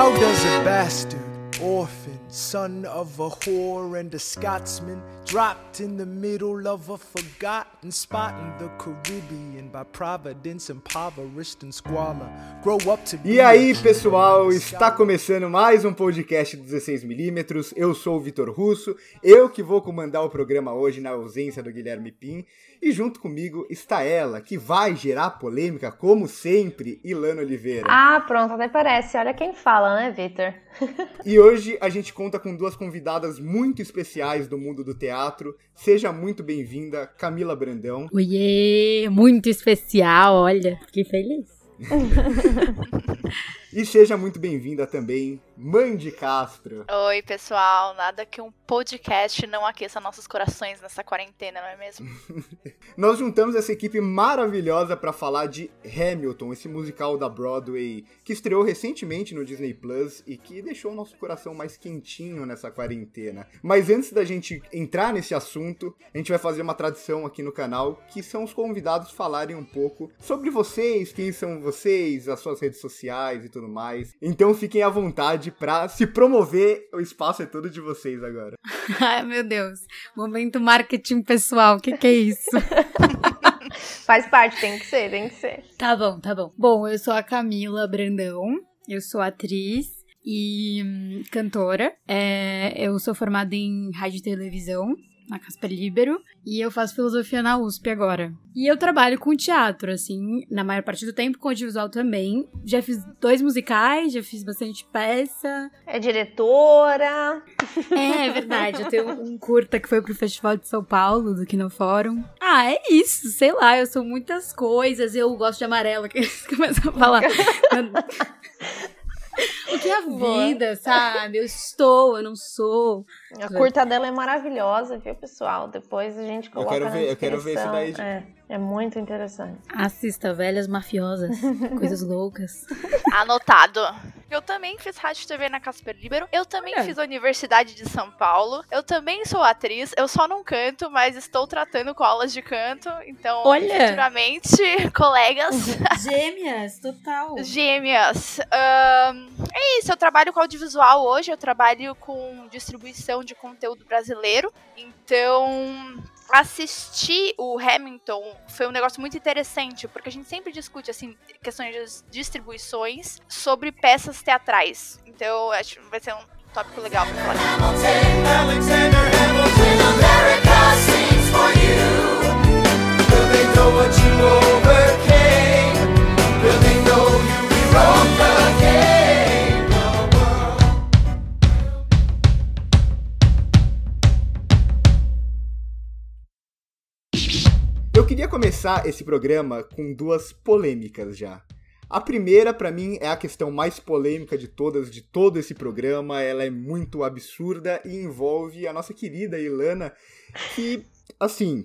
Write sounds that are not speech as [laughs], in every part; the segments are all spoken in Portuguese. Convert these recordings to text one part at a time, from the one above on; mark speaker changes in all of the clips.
Speaker 1: How does a bastard, orphan, son of a whore and a Scotsman, dropped in the middle of a forgotten spot in the Caribbean by providence impoverished and squalor, grow up to be
Speaker 2: E aí, pessoal, está começando mais um podcast 16mm. Eu sou o Vitor Russo, eu que vou comandar o programa hoje na ausência do Guilherme Pim. E junto comigo está ela, que vai gerar polêmica, como sempre, Ilana Oliveira.
Speaker 3: Ah, pronto, até parece. Olha quem fala, né, Vitor?
Speaker 2: E hoje a gente conta com duas convidadas muito especiais do mundo do teatro. Seja muito bem-vinda, Camila Brandão.
Speaker 4: Oiê, muito especial, olha, fiquei feliz. [laughs]
Speaker 2: E seja muito bem-vinda também, Mandy Castro.
Speaker 5: Oi, pessoal. Nada que um podcast não aqueça nossos corações nessa quarentena, não é mesmo? [laughs]
Speaker 2: Nós juntamos essa equipe maravilhosa para falar de Hamilton, esse musical da Broadway que estreou recentemente no Disney Plus e que deixou o nosso coração mais quentinho nessa quarentena. Mas antes da gente entrar nesse assunto, a gente vai fazer uma tradição aqui no canal, que são os convidados falarem um pouco sobre vocês, quem são vocês, as suas redes sociais e tudo mais. Então fiquem à vontade para se promover, o espaço é todo de vocês agora. [laughs]
Speaker 4: Ai, meu Deus. Momento marketing pessoal, o que, que é isso? [laughs]
Speaker 3: Faz parte, tem que ser, tem que ser.
Speaker 4: tá bom, tá bom. Bom, eu sou a Camila Brandão, eu sou atriz e hum, cantora. É, eu sou formada em rádio e televisão na Casper Libero e eu faço filosofia na USP agora. E eu trabalho com teatro, assim, na maior parte do tempo, com audiovisual também. Já fiz dois musicais, já fiz bastante peça.
Speaker 3: É diretora.
Speaker 4: É, é verdade, eu tenho um curta que foi pro Festival de São Paulo, do Kino Fórum. Ah, é isso, sei lá, eu sou muitas coisas, eu gosto de amarelo, [laughs] que eles começam a falar. [laughs] O que é a
Speaker 3: Boa.
Speaker 4: vida, sabe? Eu estou, eu não sou.
Speaker 3: A curta dela é maravilhosa, viu, pessoal? Depois a gente coloca
Speaker 2: quero
Speaker 3: na
Speaker 2: ver- eu quero ver isso daí.
Speaker 3: É, é muito interessante.
Speaker 4: Assista Velhas Mafiosas, [laughs] coisas loucas.
Speaker 5: Anotado. Eu também fiz rádio TV na Casper Libero. Eu também
Speaker 4: Olha.
Speaker 5: fiz a Universidade de São Paulo. Eu também sou atriz. Eu só não canto, mas estou tratando com aulas de canto. Então,
Speaker 4: Olha.
Speaker 5: futuramente, [laughs] colegas [laughs]
Speaker 4: Gêmeas, total.
Speaker 5: gêmeas. Ahn, é isso, eu trabalho com audiovisual hoje. Eu trabalho com distribuição de conteúdo brasileiro. Então, assistir o Hamilton foi um negócio muito interessante, porque a gente sempre discute assim questões de distribuições sobre peças teatrais. Então, acho que vai ser um tópico legal pra falar.
Speaker 1: Alexander Hamilton, America sings for you. Will they know what you?
Speaker 2: Queria começar esse programa com duas polêmicas já. A primeira, pra mim, é a questão mais polêmica de todas, de todo esse programa. Ela é muito absurda e envolve a nossa querida Ilana, que, assim,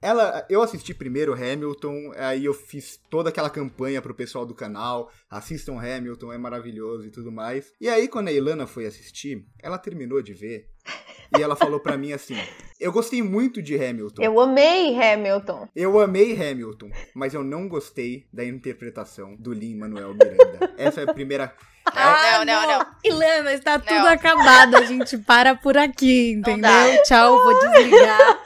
Speaker 2: ela, eu assisti primeiro Hamilton, aí eu fiz toda aquela campanha pro pessoal do canal, assistam Hamilton, é maravilhoso e tudo mais. E aí quando a Ilana foi assistir, ela terminou de ver [laughs] e ela falou pra mim assim: "Eu gostei muito de Hamilton.
Speaker 3: Eu amei Hamilton.
Speaker 2: Eu amei Hamilton, mas eu não gostei da interpretação do Lin-Manuel Miranda. Essa é a primeira
Speaker 5: Ah, não, não, não.
Speaker 4: Ilana, está tudo
Speaker 5: Não.
Speaker 4: acabado. A gente para por aqui, entendeu? Tchau, vou desligar.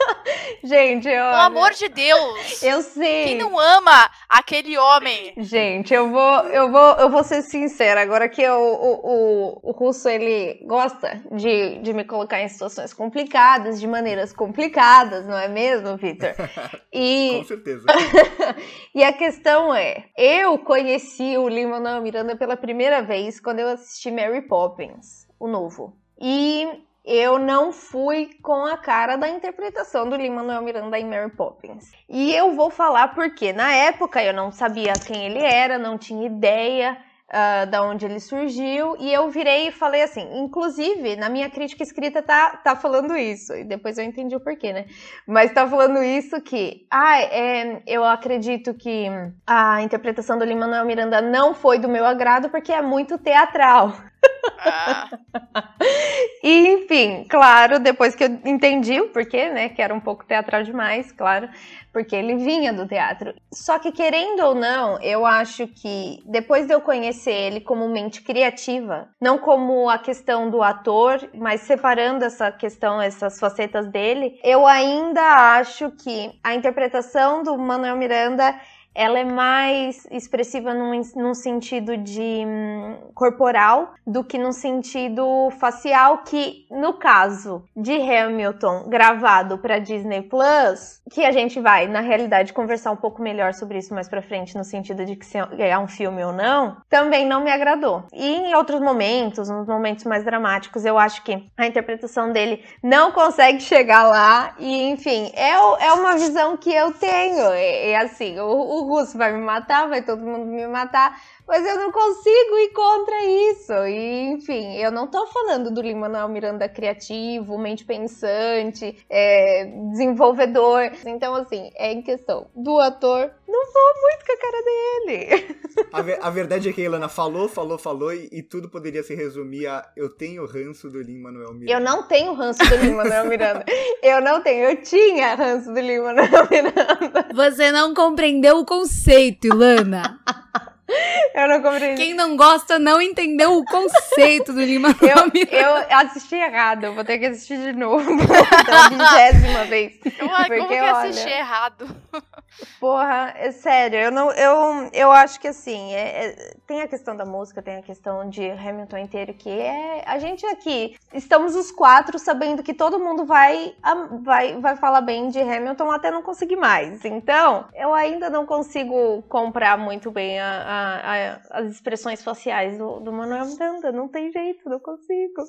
Speaker 3: Gente, eu.
Speaker 5: Pelo amor de Deus! [laughs]
Speaker 3: Eu sei.
Speaker 5: Quem não ama aquele homem?
Speaker 3: Gente, eu vou, eu vou, eu vou ser sincera. Agora que eu- o, o, o russo ele gosta de, de me colocar em situações complicadas, de maneiras complicadas, não é mesmo, Victor? [laughs] E
Speaker 2: com certeza. [laughs]
Speaker 3: e a questão é, eu conheci o Lin-Manuel Miranda pela primeira vez quando eu assisti Mary Poppins, o novo. E eu não fui com a cara da interpretação do Lin-Manuel Miranda em Mary Poppins. E eu vou falar porque na época eu não sabia quem ele era, não tinha ideia ah, da onde ele surgiu, e eu virei e falei assim, inclusive, na minha crítica escrita tá, tá falando isso, e depois eu entendi o porquê, né? Mas tá falando isso que, ah, é, eu acredito que a interpretação do Lin-Manuel Miranda não foi do meu agrado porque é muito teatral.
Speaker 5: Ah,
Speaker 3: E, [laughs] enfim, claro, depois que eu entendi o porquê, né, que era um pouco teatral demais, claro, porque ele vinha do teatro. Só que, querendo ou não, eu acho que depois de eu conhecer ele como mente criativa, não como a questão do ator, mas separando essa questão, essas facetas dele, eu ainda acho que a interpretação do Manuel Miranda ela é mais expressiva num, num sentido de hum, corporal do que num sentido facial, que no caso de Hamilton gravado para Disney Plus, que a gente vai na realidade conversar um pouco melhor sobre isso mais para frente no sentido de que se é um filme ou não, também não me agradou. E em outros momentos, nos momentos mais dramáticos, eu acho que a interpretação dele não consegue chegar lá e enfim, é, é uma visão que eu tenho. É, é assim, o, o Russo vai me matar, vai todo mundo me matar, mas eu não consigo ir contra isso. E, enfim, eu não tô falando do Lin-Manuel Miranda criativo, mente pensante, é, desenvolvedor. Então, assim, é em questão do ator, não vou muito com a cara dele.
Speaker 2: A, ve- a verdade é que a Ilana falou, falou, falou e, e tudo poderia se resumir a eu tenho ranço do Lin-Manuel Miranda.
Speaker 3: Eu não tenho ranço do Lin-Manuel Miranda. Eu não tenho, eu tinha ranço do Lin-Manuel Miranda.
Speaker 4: Você não compreendeu o conceito, Ilana. [laughs] [laughs]
Speaker 3: Eu não compreendi.
Speaker 4: Quem não gosta não entendeu o conceito do Lima [laughs]
Speaker 3: Eu, eu assisti errado, eu vou ter que assistir de novo [laughs] pela vigésima vez.
Speaker 5: como, como
Speaker 3: Porque,
Speaker 5: que
Speaker 3: olha,
Speaker 5: assisti errado?
Speaker 3: Porra, é sério, eu não, eu, eu acho que assim, é- é- tem a questão da música, tem a questão de Hamilton inteiro, que é a gente aqui, estamos os quatro sabendo que todo mundo vai, vai, vai falar bem de Hamilton até não conseguir mais. Então, eu ainda não consigo comprar muito bem a- a- a- as expressões faciais do, do Manuel Miranda, não tem jeito, não consigo.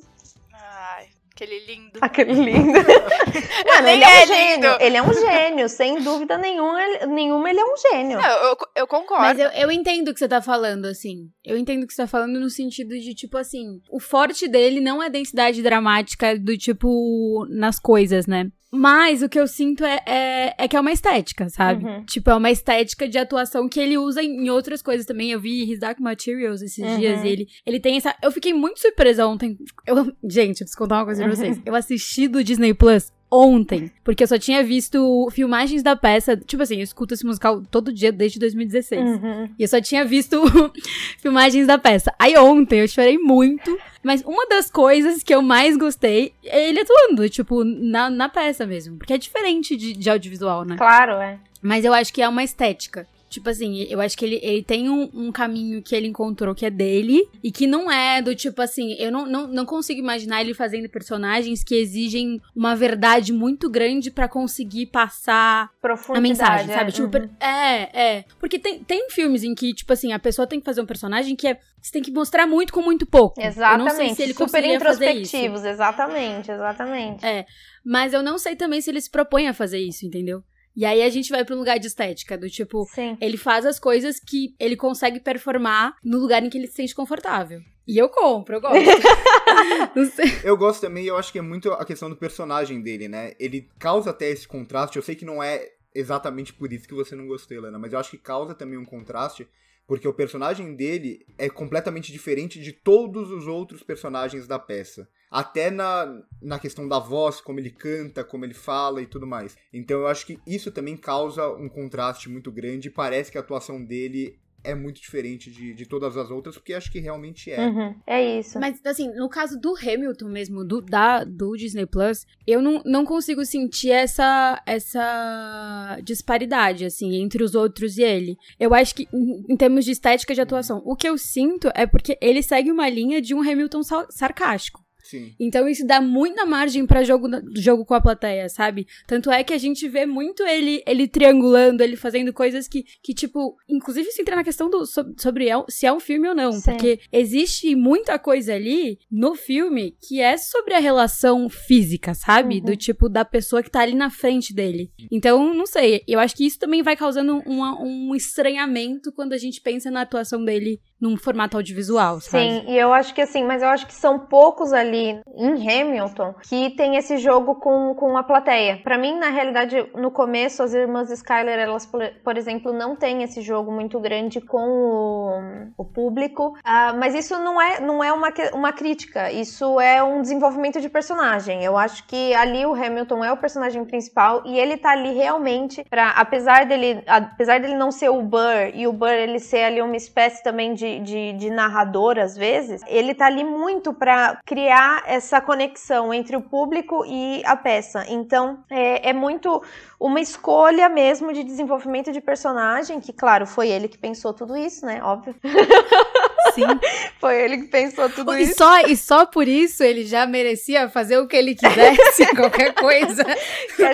Speaker 5: Ai, aquele lindo.
Speaker 3: Aquele lindo. [laughs] Mano, ele é um
Speaker 5: é
Speaker 3: gênio.
Speaker 5: lindo.
Speaker 3: Ele é um gênio, sem dúvida nenhuma, ele- nenhuma ele é um gênio.
Speaker 5: Não, eu, eu concordo.
Speaker 4: Mas eu, eu entendo o que você tá falando, assim. Eu entendo o que você tá falando no sentido de, tipo assim, o forte dele não é densidade dramática do tipo nas coisas, né? Mas o que eu sinto é, é, é que é uma estética, sabe?
Speaker 3: Uhum.
Speaker 4: Tipo, é uma estética de atuação que ele usa em outras coisas também. Eu vi His Dark Materials esses
Speaker 3: Uhum.
Speaker 4: dias e ele, ele tem essa. Eu fiquei muito surpresa ontem. Eu, gente, eu preciso contar uma coisa pra [laughs] vocês. Eu assisti do Disney Plus ontem, porque eu só tinha visto filmagens da peça. Tipo assim, eu escuto esse musical todo dia desde 2016.
Speaker 3: Uhum.
Speaker 4: E eu só tinha visto [laughs] filmagens da peça. Aí ontem eu chorei muito. Mas uma das coisas que eu mais gostei é ele atuando, tipo, na, na peça mesmo. Porque é diferente de, de audiovisual, né?
Speaker 3: Claro, é.
Speaker 4: Mas eu acho que é uma estética. Tipo assim, eu acho que ele, ele tem um, um caminho que ele encontrou que é dele. E que não é do tipo assim, eu não, não, não consigo imaginar ele fazendo personagens que exigem uma verdade muito grande pra conseguir passar a mensagem, sabe?
Speaker 3: é.
Speaker 4: Tipo, per- é, é. Porque tem, tem filmes em que, tipo assim, a pessoa tem que fazer um personagem que é. Você tem que mostrar muito com muito pouco.
Speaker 3: Exatamente.
Speaker 4: Eu não sei se ele
Speaker 3: Super
Speaker 4: conseguiria fazer isso.
Speaker 3: introspectivos, exatamente, exatamente.
Speaker 4: É. Mas eu não sei também se ele se propõe a fazer isso, entendeu? E aí a gente vai um lugar de estética, do tipo,
Speaker 3: Sim.
Speaker 4: ele faz as coisas que ele consegue performar no lugar em que ele se sente confortável. E eu compro, eu gosto. [laughs] não sei.
Speaker 2: Eu gosto também, eu acho que é muito a questão do personagem dele, né? Ele causa até esse contraste. Eu sei que não é exatamente por isso que você não gostou, Helena, mas eu acho que causa também um contraste, porque o personagem dele é completamente diferente de todos os outros personagens da peça. Até na, na questão da voz, como ele canta, como ele fala e tudo mais. Então eu acho que isso também causa um contraste muito grande. Parece que a atuação dele é muito diferente de, de todas as outras, porque acho que realmente é.
Speaker 3: Uhum, É isso.
Speaker 4: Mas, assim, no caso do Hamilton mesmo, do, da, do Disney Plus, eu não, não consigo sentir essa, essa disparidade, assim, entre os outros e ele. Eu acho que, em, termos de estética de atuação, o que eu sinto é porque ele segue uma linha de um Hamilton sar- sarcástico.
Speaker 2: Sim.
Speaker 4: Então isso dá muita margem pra jogo, jogo com a plateia, sabe? Tanto é que a gente vê muito ele ele triangulando, ele fazendo coisas que, que tipo, inclusive se entra na questão do, so- sobre é se é um filme ou não,
Speaker 3: Sim.
Speaker 4: porque existe muita coisa ali no filme que é sobre a relação física, sabe?
Speaker 3: Uhum.
Speaker 4: Do tipo da pessoa que tá ali na frente dele. Então, não sei, eu acho que isso também vai causando uma- um estranhamento quando a gente pensa na atuação dele num formato audiovisual, sabe?
Speaker 3: Sim, e eu acho que assim, mas eu acho que são poucos ali em Hamilton que tem esse jogo com, com a plateia. Pra mim, na realidade, no começo, as irmãs Skyler, elas, por, exemplo, não têm esse jogo muito grande com o, o público. Ah, mas isso não é, não é uma, uma crítica, isso é um desenvolvimento de personagem. Eu acho que ali o Hamilton é o personagem principal e ele tá ali realmente pra, apesar dele, apesar dele não ser o Burr e o Burr ele ser ali uma espécie também de, de, de narrador às vezes, ele tá ali muito pra criar essa conexão entre o público e a peça. Então é, é muito uma escolha mesmo de desenvolvimento de personagem, que claro, foi ele que pensou tudo isso, né? Óbvio. [laughs]
Speaker 4: Sim. [laughs]
Speaker 3: Foi ele que pensou tudo
Speaker 4: E
Speaker 3: isso.
Speaker 4: só, e só por isso ele já merecia fazer o que ele quisesse, [laughs] qualquer coisa.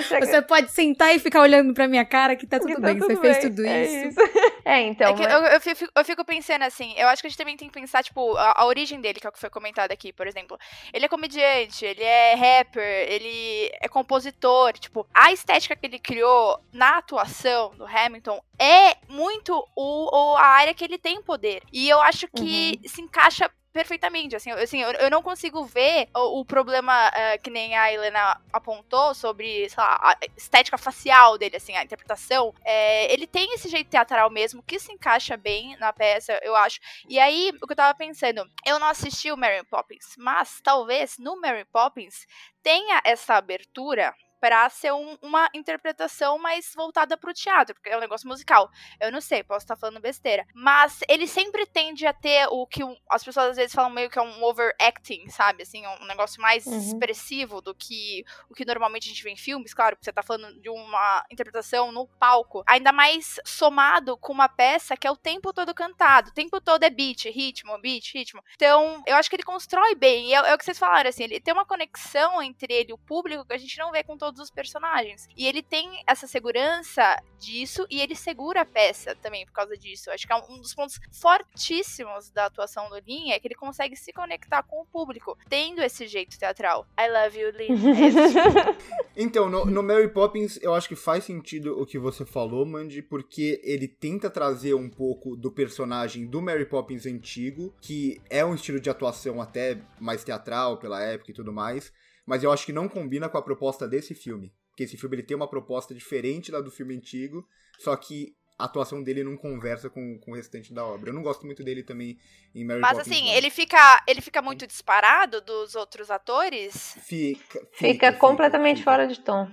Speaker 3: Chegar-
Speaker 4: Você pode sentar e ficar olhando pra minha cara que tá tudo
Speaker 3: que tá
Speaker 4: bem, você
Speaker 3: tudo
Speaker 4: fez
Speaker 3: bem,
Speaker 4: tudo
Speaker 3: é
Speaker 4: isso.
Speaker 3: É, então.
Speaker 5: É que
Speaker 3: mas-
Speaker 5: eu, eu fico, eu fico pensando assim, eu acho que a gente também tem que pensar, tipo, a, a origem dele, que é o que foi comentado aqui, por exemplo. Ele é comediante, ele é rapper, ele é compositor, tipo, a estética que ele criou na atuação do Hamilton é muito o, o- a área que ele tem poder. E eu acho que se encaixa perfeitamente, assim, eu- assim, eu, eu não consigo ver o, o problema eh, que nem a Helena apontou sobre, sei lá, a estética facial dele, assim, a interpretação, é, ele tem esse jeito teatral mesmo, que se encaixa bem na peça, eu acho. E aí, o que eu tava pensando, eu não assisti o Mary Poppins, mas talvez no Mary Poppins tenha essa abertura pra ser um- uma interpretação mais voltada pro teatro, porque é um negócio musical. Eu não sei, posso estar falando besteira. Mas ele sempre tende a ter o que as pessoas às vezes falam meio que é um overacting, sabe? Assim, um negócio mais
Speaker 3: Uhum.
Speaker 5: expressivo do que o que normalmente a gente vê em filmes, claro, porque você tá falando de uma interpretação no palco. Ainda mais somado com uma peça que é o tempo todo cantado. O tempo todo é beat, ritmo, beat, ritmo. Então, eu acho que ele constrói bem. E é, é o que vocês falaram, assim, ele tem uma conexão entre ele e o público que a gente não vê com todos os personagens. E ele tem essa segurança disso e ele segura a peça também por causa disso. Acho que é um dos pontos fortíssimos da atuação do Lin é que ele consegue se conectar com o público, tendo esse jeito teatral. I love you, Lin. [laughs] É.
Speaker 2: Então, no, no Mary Poppins, eu acho que faz sentido o que você falou, Mandy, porque ele tenta trazer um pouco do personagem do Mary Poppins antigo, que é um estilo de atuação até mais teatral pela época e tudo mais, mas eu acho que não combina com a proposta desse filme. Porque esse filme ele tem uma proposta diferente da do filme antigo, só que a atuação dele não conversa com, com o restante da obra. Eu não gosto muito dele também em Mary
Speaker 5: Mas
Speaker 2: Poppins.
Speaker 5: assim,
Speaker 2: não.
Speaker 5: ele fica, ele fica muito disparado dos outros atores.
Speaker 2: fica,
Speaker 3: Fica completamente
Speaker 2: fica.
Speaker 3: fora de tom.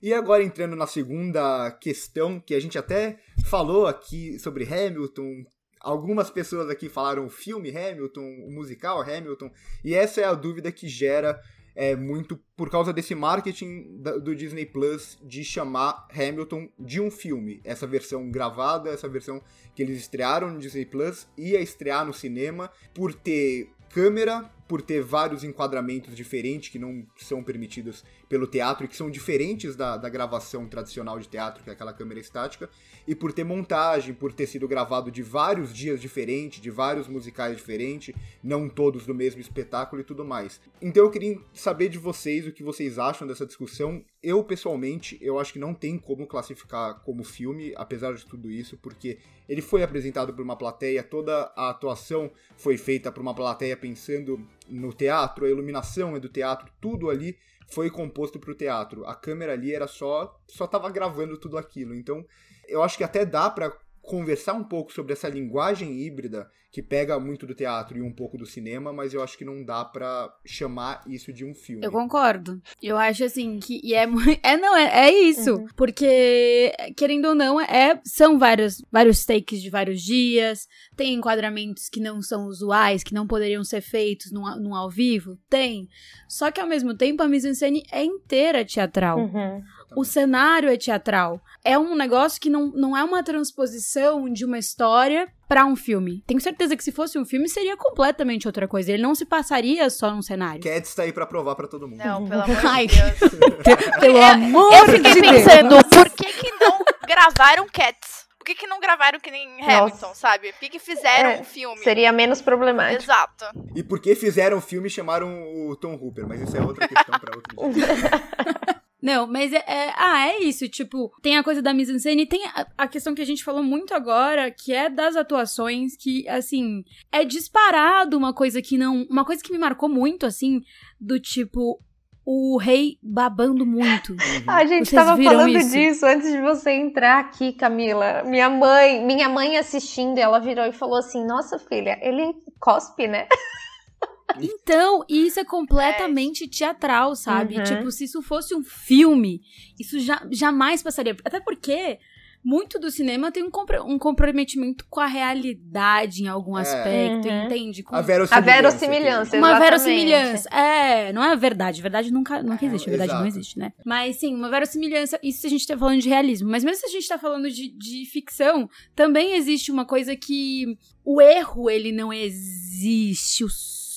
Speaker 2: E agora entrando na segunda questão, que a gente até falou aqui sobre Hamilton. Algumas pessoas aqui falaram o filme Hamilton, o musical Hamilton, e essa é a dúvida que gera é, muito por causa desse marketing do Disney Plus de chamar Hamilton de um filme. Essa versão gravada, essa versão que eles estrearam no Disney Plus, ia estrear no cinema por ter câmera, por ter vários enquadramentos diferentes que não são permitidos pelo teatro e que são diferentes da, da gravação tradicional de teatro, que é aquela câmera estática, e por ter montagem, por ter sido gravado de vários dias diferentes, de vários musicais diferentes, não todos do mesmo espetáculo e tudo mais. Então eu queria saber de vocês o que vocês acham dessa discussão. Eu, pessoalmente, eu acho que não tem como classificar como filme, apesar de tudo isso, porque ele foi apresentado por uma plateia, toda a atuação foi feita por uma plateia pensando no teatro, a iluminação é do teatro, tudo ali foi composto para o teatro. A câmera ali era só só tava gravando tudo aquilo. Então, eu acho que até dá para conversar um pouco sobre essa linguagem híbrida que pega muito do teatro e um pouco do cinema, mas eu acho que não dá pra chamar isso de um filme.
Speaker 4: Eu concordo. Eu acho assim que. E é muito. [laughs] É, não, é, é isso.
Speaker 3: Uhum.
Speaker 4: Porque, querendo ou não, é, são vários, vários takes de vários dias. Tem enquadramentos que não são usuais, que não poderiam ser feitos num, num ao vivo. Tem. Só que ao mesmo tempo a mise-en-scène é inteira teatral.
Speaker 3: Uhum.
Speaker 4: O cenário é teatral. É um negócio que não, não é uma transposição de uma história pra um filme. Tenho certeza que se fosse um filme seria completamente outra coisa. Ele não se passaria só num cenário.
Speaker 2: Cats tá aí pra provar pra todo mundo.
Speaker 5: Não, pelo amor
Speaker 4: Ai.
Speaker 5: de Deus. [laughs]
Speaker 4: Pelo
Speaker 5: Eu-
Speaker 4: amor
Speaker 5: Eu
Speaker 4: de
Speaker 5: fiquei
Speaker 4: Deus.
Speaker 5: pensando, por que que não gravaram Cats? Por que que não gravaram que nem Hamilton, sabe? Por que que fizeram
Speaker 3: É,
Speaker 5: o filme?
Speaker 3: Seria menos problemático.
Speaker 5: Exato.
Speaker 2: E por que fizeram o filme e chamaram o Tom Hooper? Mas isso é outra questão pra outro [laughs] dia.
Speaker 4: Não, mas é, é- Ah, é isso. Tipo, tem a coisa da mise-en-scène e tem a, a questão que a gente falou muito agora, que é das atuações, que, assim, é disparado uma coisa que não. Uma coisa que me marcou muito, assim, do tipo. O rei babando muito. [laughs]
Speaker 3: A gente
Speaker 4: Vocês
Speaker 3: tava falando
Speaker 4: isso?
Speaker 3: disso antes de você entrar aqui, Camila. Minha mãe, minha mãe assistindo, ela virou e falou assim: "Nossa, filha, ele cospe, né?" [laughs]
Speaker 4: Então, isso é completamente teatral, sabe?
Speaker 3: Uhum.
Speaker 4: Tipo, se isso fosse um filme, isso já, jamais passaria. Até porque muito do cinema tem um, compro- um comprometimento com a realidade em algum
Speaker 2: É.
Speaker 4: aspecto,
Speaker 3: Uhum.
Speaker 4: entende? Com
Speaker 2: A
Speaker 3: A
Speaker 2: verossimilhança.
Speaker 3: verossimilhança,
Speaker 4: uma verossimilhança. É, não é verdade. Verdade nunca, nunca
Speaker 2: É,
Speaker 4: existe. Verdade não
Speaker 2: exato.
Speaker 4: existe, né? Mas sim, uma verossimilhança. Isso se a gente tá falando de realismo. Mas mesmo se a gente tá falando de, de ficção, também existe uma coisa que o erro, ele não existe. O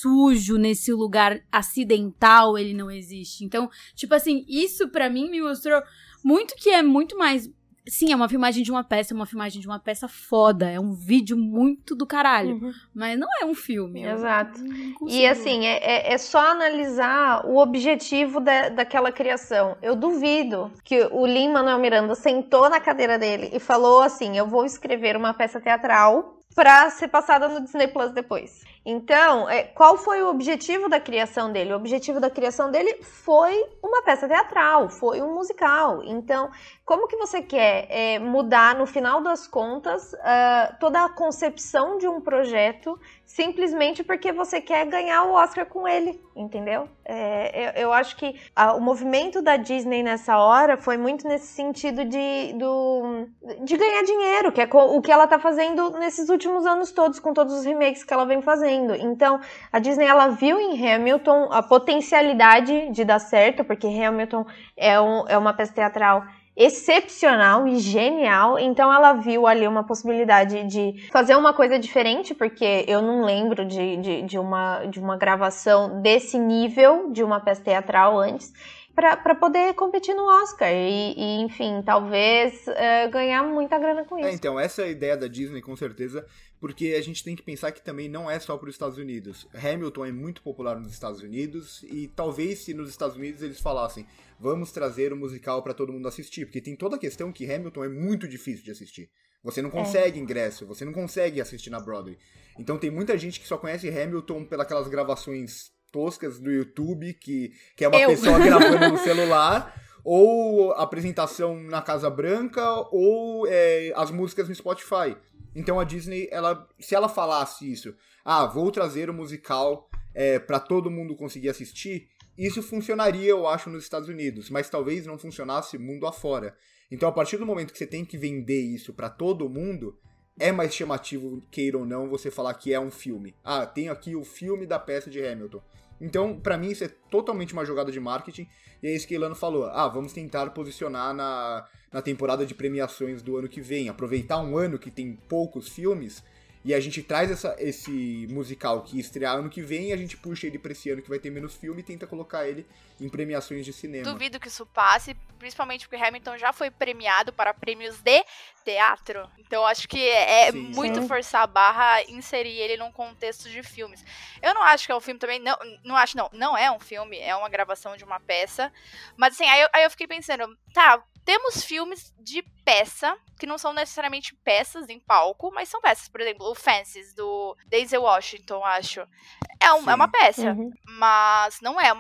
Speaker 4: sujo nesse lugar acidental, ele não existe. Então, tipo assim, isso pra mim me mostrou muito que é muito mais. Sim, é uma filmagem de uma peça, é uma filmagem de uma peça foda. É um vídeo muito do caralho.
Speaker 3: Uhum.
Speaker 4: Mas não é um filme.
Speaker 3: Exato. E assim, é, é- é só analisar o objetivo da, daquela criação. Eu duvido que o Lin Manuel Miranda sentou na cadeira dele e falou assim: eu vou escrever uma peça teatral pra ser passada no Disney Plus depois. Então, é, qual foi o objetivo da criação dele? O objetivo da criação dele foi uma peça teatral, foi um musical. Então, como que você quer é, mudar, no final das contas, ah, toda a concepção de um projeto simplesmente porque você quer ganhar o Oscar com ele, entendeu? É, eu, eu acho que o movimento da Disney nessa hora foi muito nesse sentido de, do, de ganhar dinheiro, que é o que ela tá fazendo nesses últimos anos todos, com todos os remakes que ela vem fazendo. Então, a Disney ela viu em Hamilton a potencialidade de dar certo, porque Hamilton é, um, é uma peça teatral excepcional e genial. Então ela viu ali uma possibilidade de fazer uma coisa diferente, porque eu não lembro de, de, de uma, de uma gravação desse nível de uma peça teatral antes. Pra poder competir no Oscar e, e, enfim, talvez eh, ganhar muita grana com
Speaker 2: É,
Speaker 3: isso.
Speaker 2: então, essa é a ideia da Disney, com certeza, porque a gente tem que pensar que também não é só para os Estados Unidos. Hamilton é muito popular nos Estados Unidos e talvez se nos Estados Unidos eles falassem, vamos trazer o musical para todo mundo assistir, porque tem toda a questão que Hamilton é muito difícil de assistir. Você não consegue ingresso, você não consegue assistir na Broadway. Então tem muita gente que só conhece Hamilton pelas gravações toscas do YouTube, que, que é uma
Speaker 4: Eu.
Speaker 2: pessoa gravando no [laughs] celular, ou apresentação na Casa Branca, ou é, as músicas no Spotify. Então a Disney, ela, se ela falasse isso, ah, vou trazer o musical é, para todo mundo conseguir assistir, isso funcionaria, eu acho, nos Estados Unidos, mas talvez não funcionasse mundo afora. Então, a partir do momento que você tem que vender isso para todo mundo, é mais chamativo, queira ou não, você falar que é um filme. Ah, tem aqui o filme da peça de Hamilton. Então, pra mim, isso é totalmente uma jogada de marketing. E é isso que Ilano falou. Ah, vamos tentar posicionar na, na temporada de premiações do ano que vem. Aproveitar um ano que tem poucos filmes. E a gente traz essa, esse musical que estrear ano que vem. E a gente puxa ele pra esse ano que vai ter menos filme. E tenta colocar ele em premiações de cinema.
Speaker 5: Duvido que isso passe, principalmente porque Hamilton já foi premiado para prêmios de teatro. Então acho que é
Speaker 2: Sim.
Speaker 5: muito forçar a barra inserir ele num contexto de filmes. Eu não acho que é um filme também, não, não acho não, não é um filme, é uma gravação de uma peça. Mas assim, aí eu, aí eu fiquei pensando, tá, temos filmes de peça, que não são necessariamente peças em palco, mas são peças. Por exemplo, o Fences, do Daisy Washington, acho. É, um- é uma peça,
Speaker 3: Uhum.
Speaker 5: mas não é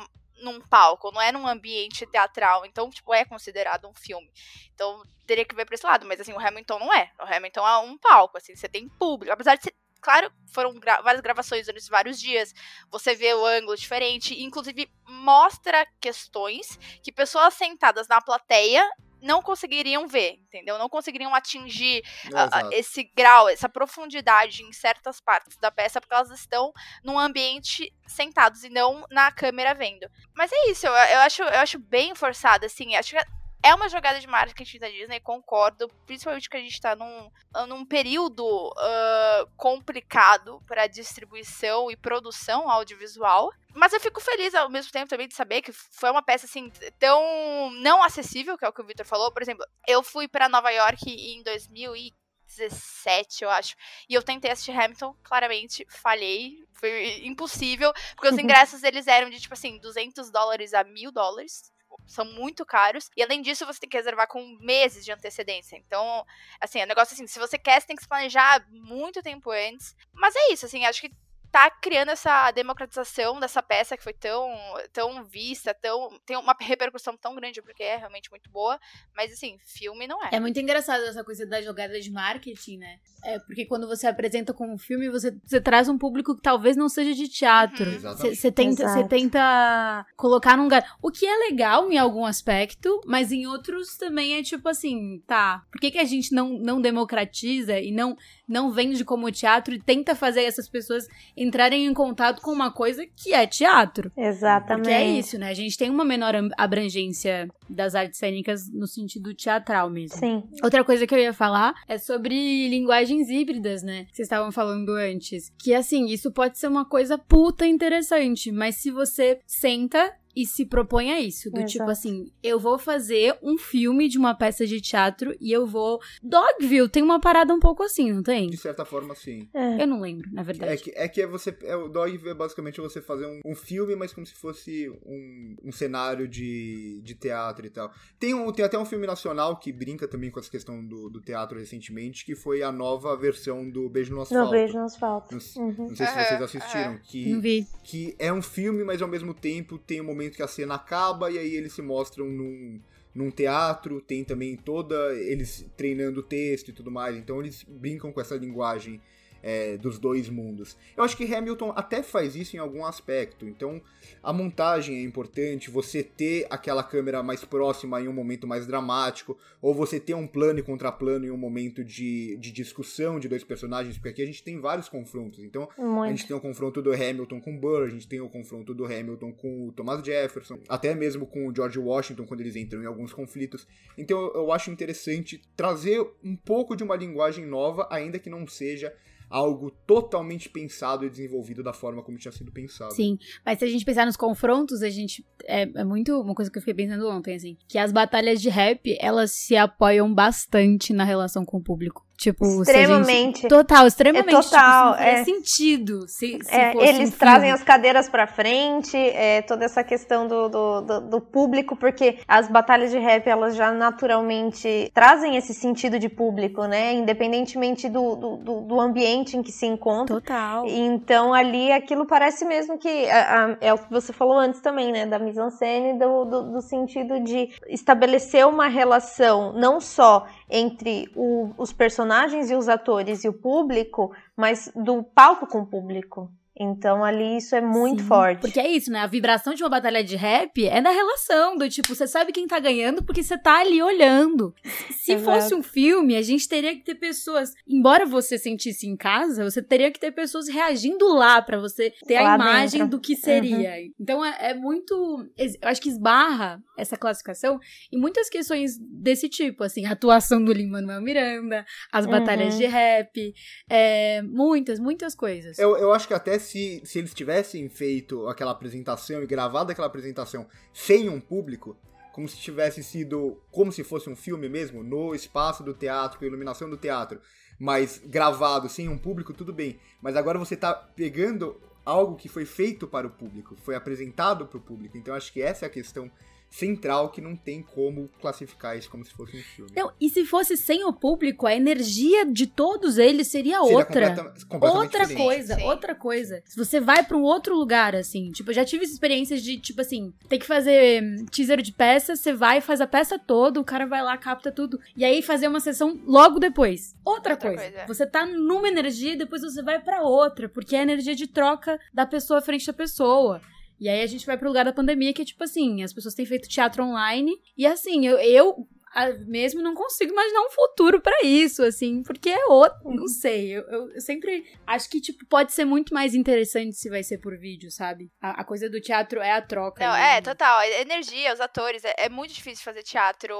Speaker 5: num palco, não é num ambiente teatral, então, tipo, é considerado um filme. Então, teria que ver pra esse lado, mas assim, o Hamilton não é. O Hamilton é um palco, assim, você tem público. Apesar de ser, claro, foram gra- várias gravações durante vários dias, você vê o ângulo diferente, inclusive mostra questões que pessoas sentadas na plateia não conseguiriam ver, entendeu? Não conseguiriam atingir
Speaker 2: Exato.
Speaker 5: esse grau, essa profundidade em certas partes da peça, porque elas estão num ambiente sentados e não na câmera vendo. Mas é isso, eu, eu acho, eu acho bem forçado, assim, acho que é uma jogada de marketing da Disney, concordo, principalmente que a gente tá num, num período ah, complicado para distribuição e produção audiovisual. Mas eu fico feliz ao mesmo tempo também de saber que foi uma peça assim tão não acessível, que é o que o Victor falou. Por exemplo, eu fui para Nova York em 2017, eu acho, e eu tentei assistir Hamilton, claramente falhei, foi impossível, porque os [laughs] ingressos eles eram de tipo assim, 200 dólares a 1000 dólares. são muito caros. E além disso, você tem que reservar com meses de antecedência. Então, assim, é um negócio assim, se você quer, você tem que se planejar muito tempo antes. Mas é isso, assim, acho que tá criando essa democratização dessa peça que foi tão, tão vista, tão, tem uma repercussão tão grande, porque é realmente muito boa, mas assim, filme não é.
Speaker 4: É muito engraçado essa coisa da jogada de marketing, né? É porque quando você apresenta como um filme, você, você traz um público que talvez não seja de teatro.
Speaker 5: Uhum.
Speaker 2: Exatamente.
Speaker 4: Você tenta,
Speaker 3: Exato.
Speaker 4: você tenta colocar num lugar. O que é legal em algum aspecto, mas em outros também é tipo assim, tá. Por que, que a gente não, não democratiza e não, não vende como teatro e tenta fazer essas pessoas entrarem em contato com uma coisa que é teatro?
Speaker 3: Exatamente.
Speaker 4: Porque é isso, né? A gente tem uma menor abrangência das artes cênicas no sentido teatral mesmo.
Speaker 3: Sim.
Speaker 4: Outra coisa que eu ia falar é sobre linguagens híbridas, né? Que vocês estavam falando antes. Que assim, isso pode ser uma coisa puta interessante, mas se você senta e se propõe a isso. Do
Speaker 3: Exato.
Speaker 4: tipo assim, eu vou fazer um filme de uma peça de teatro e eu vou. Dogville tem uma parada um pouco assim, não tem?
Speaker 2: De certa forma, sim.
Speaker 3: É.
Speaker 4: Eu não lembro, na verdade.
Speaker 2: É que é, que é você. É, o dog é basicamente você fazer um, um filme, mas como se fosse um, um cenário de, de teatro e tal. Tem, um, tem até um filme nacional que brinca também com essa questão do, do teatro recentemente, que foi a nova versão do Beijo no Asfalto.
Speaker 3: No beijo no asfalto.
Speaker 2: Não,
Speaker 3: Uhum.
Speaker 2: não sei se vocês assistiram.
Speaker 4: Não
Speaker 2: Que,
Speaker 4: vi.
Speaker 2: que é um filme, mas ao mesmo tempo tem um momento que a cena acaba e aí eles se mostram num, num teatro. Tem também toda. eles treinando o texto e tudo mais. Então eles brincam com essa linguagem é, dos dois mundos. Eu acho que Hamilton até faz isso em algum aspecto. Então a montagem é importante, você ter aquela câmera mais próxima em um momento mais dramático, ou você ter um plano e contraplano em um momento de, de discussão de dois personagens, porque aqui a gente tem vários confrontos. Então a
Speaker 3: Muito.
Speaker 2: gente tem o confronto do Hamilton com o Burr, a gente tem o confronto do Hamilton com o Thomas Jefferson, até mesmo com o George Washington quando eles entram em alguns conflitos. Então eu acho interessante trazer um pouco de uma linguagem nova, ainda que não seja algo totalmente pensado e desenvolvido da forma como tinha sido pensado.
Speaker 4: Sim, mas se a gente pensar nos confrontos, a gente. É, é muito uma coisa que eu fiquei pensando ontem, assim. Que as batalhas de rap, elas se apoiam bastante na relação com o público. Tipo, a gente-
Speaker 3: Extremamente.
Speaker 4: Total, extremamente.
Speaker 3: É total,
Speaker 4: tipo,
Speaker 3: é.
Speaker 4: sentido se, se
Speaker 3: É, eles
Speaker 4: um
Speaker 3: trazem as cadeiras pra frente, é, toda essa questão do, do, do- do público, porque as batalhas de rap, elas já naturalmente trazem esse sentido de público, né? Independentemente do, do, do- ambiente em que se encontra.
Speaker 4: Total.
Speaker 3: Então ali aquilo parece mesmo que a- a- é o que você falou antes também, né? Da mise-en-scène, do, do, do sentido de estabelecer uma relação não só entre o- os personagens e os atores e o público, mas do palco com o público. Então ali isso é muito
Speaker 4: Sim,
Speaker 3: forte.
Speaker 4: Porque é isso, né? A vibração de uma batalha de rap é da relação, do tipo, você sabe quem tá ganhando porque você tá ali olhando. Se
Speaker 3: Exato.
Speaker 4: fosse um filme, a gente teria que ter pessoas, embora você sentisse em casa, você teria que ter pessoas reagindo lá pra você ter a
Speaker 3: Lá
Speaker 4: imagem
Speaker 3: dentro.
Speaker 4: do que seria. Então é, é muito, eu acho que esbarra essa classificação em muitas questões desse tipo, assim, a atuação do Lin-Manuel Miranda, as batalhas
Speaker 3: Uhum.
Speaker 4: de rap, é, muitas, muitas coisas.
Speaker 2: Eu, eu acho que até se, se eles tivessem feito aquela apresentação e gravado aquela apresentação sem um público, como se tivesse sido como se fosse um filme mesmo, no espaço do teatro, com a iluminação do teatro, mas gravado sem um público, tudo bem. Mas agora você tá pegando algo que foi feito para o público, foi apresentado para o público. Então acho que essa é a questão central que não tem como classificar isso como se fosse um filme.
Speaker 4: Não, e se fosse sem o público, a energia de todos eles seria,
Speaker 2: Seria
Speaker 4: outra.
Speaker 2: completa- completamente
Speaker 4: Outra
Speaker 2: diferente.
Speaker 4: coisa,
Speaker 5: Sim.
Speaker 4: outra coisa. Se você vai pra um outro lugar, assim, tipo, eu já tive experiências de, tipo assim, tem que fazer hum, teaser de peça, você vai, faz a peça toda, o cara vai lá, capta tudo, e aí fazer uma sessão logo depois. Outra,
Speaker 5: Outra
Speaker 4: coisa.
Speaker 5: coisa.
Speaker 4: Você tá numa energia e depois você vai pra outra, porque é a energia de troca da pessoa frente à pessoa. E aí a gente vai pro lugar da pandemia, que é tipo assim, as pessoas têm feito teatro online, e assim, eu, eu mesmo não consigo imaginar um futuro pra isso, assim, porque é outro, não sei, eu, eu- eu sempre acho que, tipo, pode ser muito mais interessante se vai ser por vídeo, sabe? A, a coisa do teatro é a troca.
Speaker 5: Não,
Speaker 4: né?
Speaker 5: é, total. a Energia, os atores. É, é muito difícil fazer teatro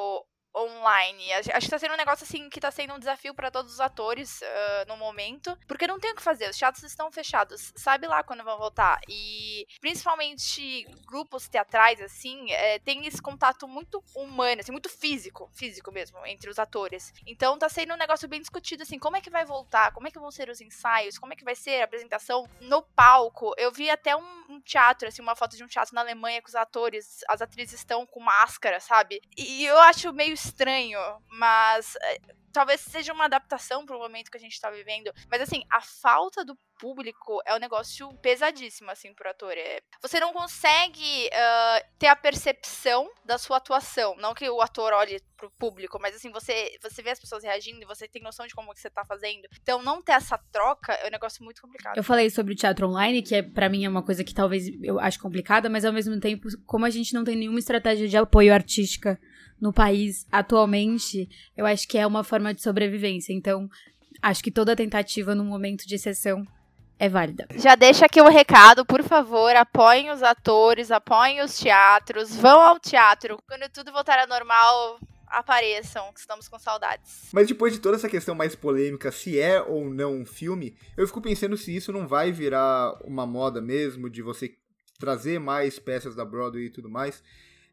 Speaker 5: online. Acho que tá sendo um negócio assim que tá sendo um desafio para todos os atores uh, no momento, porque não tem o que fazer, os teatros estão fechados. Sabe lá quando vão voltar? E principalmente grupos teatrais, assim, é, tem esse contato muito humano, assim, muito físico, físico mesmo, entre os atores. Então tá sendo um negócio bem discutido, assim, como é que vai voltar, como é que vão ser os ensaios, como é que vai ser a apresentação no palco. Eu vi até um, um teatro, assim, uma foto de um teatro na Alemanha que os atores, as atrizes estão com máscara, sabe? E eu acho meio estranho, mas eh, talvez seja uma adaptação para o momento que a gente está vivendo. Mas assim, a falta do público é um negócio pesadíssimo, assim, pro ator. É, você não consegue uh, ter a percepção da sua atuação. Não que o ator olhe pro público, mas assim, você, você vê as pessoas reagindo e você tem noção de como que você tá fazendo. Então, não ter essa troca é um negócio muito complicado.
Speaker 4: Eu falei sobre o teatro online, que é, para mim é uma coisa que talvez eu acho complicada, mas ao mesmo tempo, como a gente não tem nenhuma estratégia de apoio artística no país atualmente, eu acho que é uma forma de sobrevivência. Então, acho que toda tentativa no momento de exceção é válida.
Speaker 5: Já deixa aqui o um recado, por favor, apoiem os atores, apoiem os teatros, vão ao teatro. Quando tudo voltar ao normal, apareçam, que estamos com saudades.
Speaker 2: Mas depois de toda essa questão mais polêmica, se é ou não um filme, eu fico pensando se isso não vai virar uma moda mesmo, de você trazer mais peças da Broadway e tudo mais.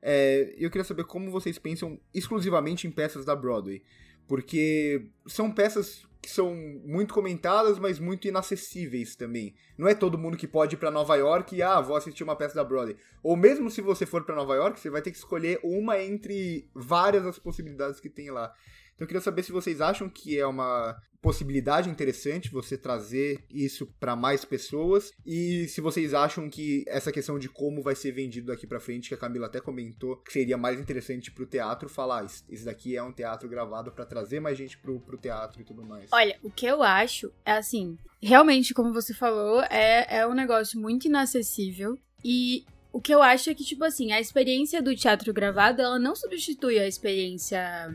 Speaker 2: É, eu queria saber como vocês pensam exclusivamente em peças da Broadway. Porque são peças que são muito comentadas, mas muito inacessíveis também. Não é todo mundo que pode ir para Nova York e, ah, vou assistir uma peça da Broadway. Ou mesmo se você for para Nova York, você vai ter que escolher uma entre várias as possibilidades que tem lá. Então eu queria saber se vocês acham que é uma possibilidade interessante você trazer isso para mais pessoas e se vocês acham que essa questão de como vai ser vendido daqui para frente, que a Camila até comentou, que seria mais interessante pro teatro falar, esse daqui é um teatro gravado para trazer mais gente pro, pro teatro e tudo mais.
Speaker 4: Olha, o que eu acho é assim, realmente, como você falou, é, é um negócio muito inacessível e o que eu acho é que, tipo assim, a experiência do teatro gravado, ela não substitui a experiência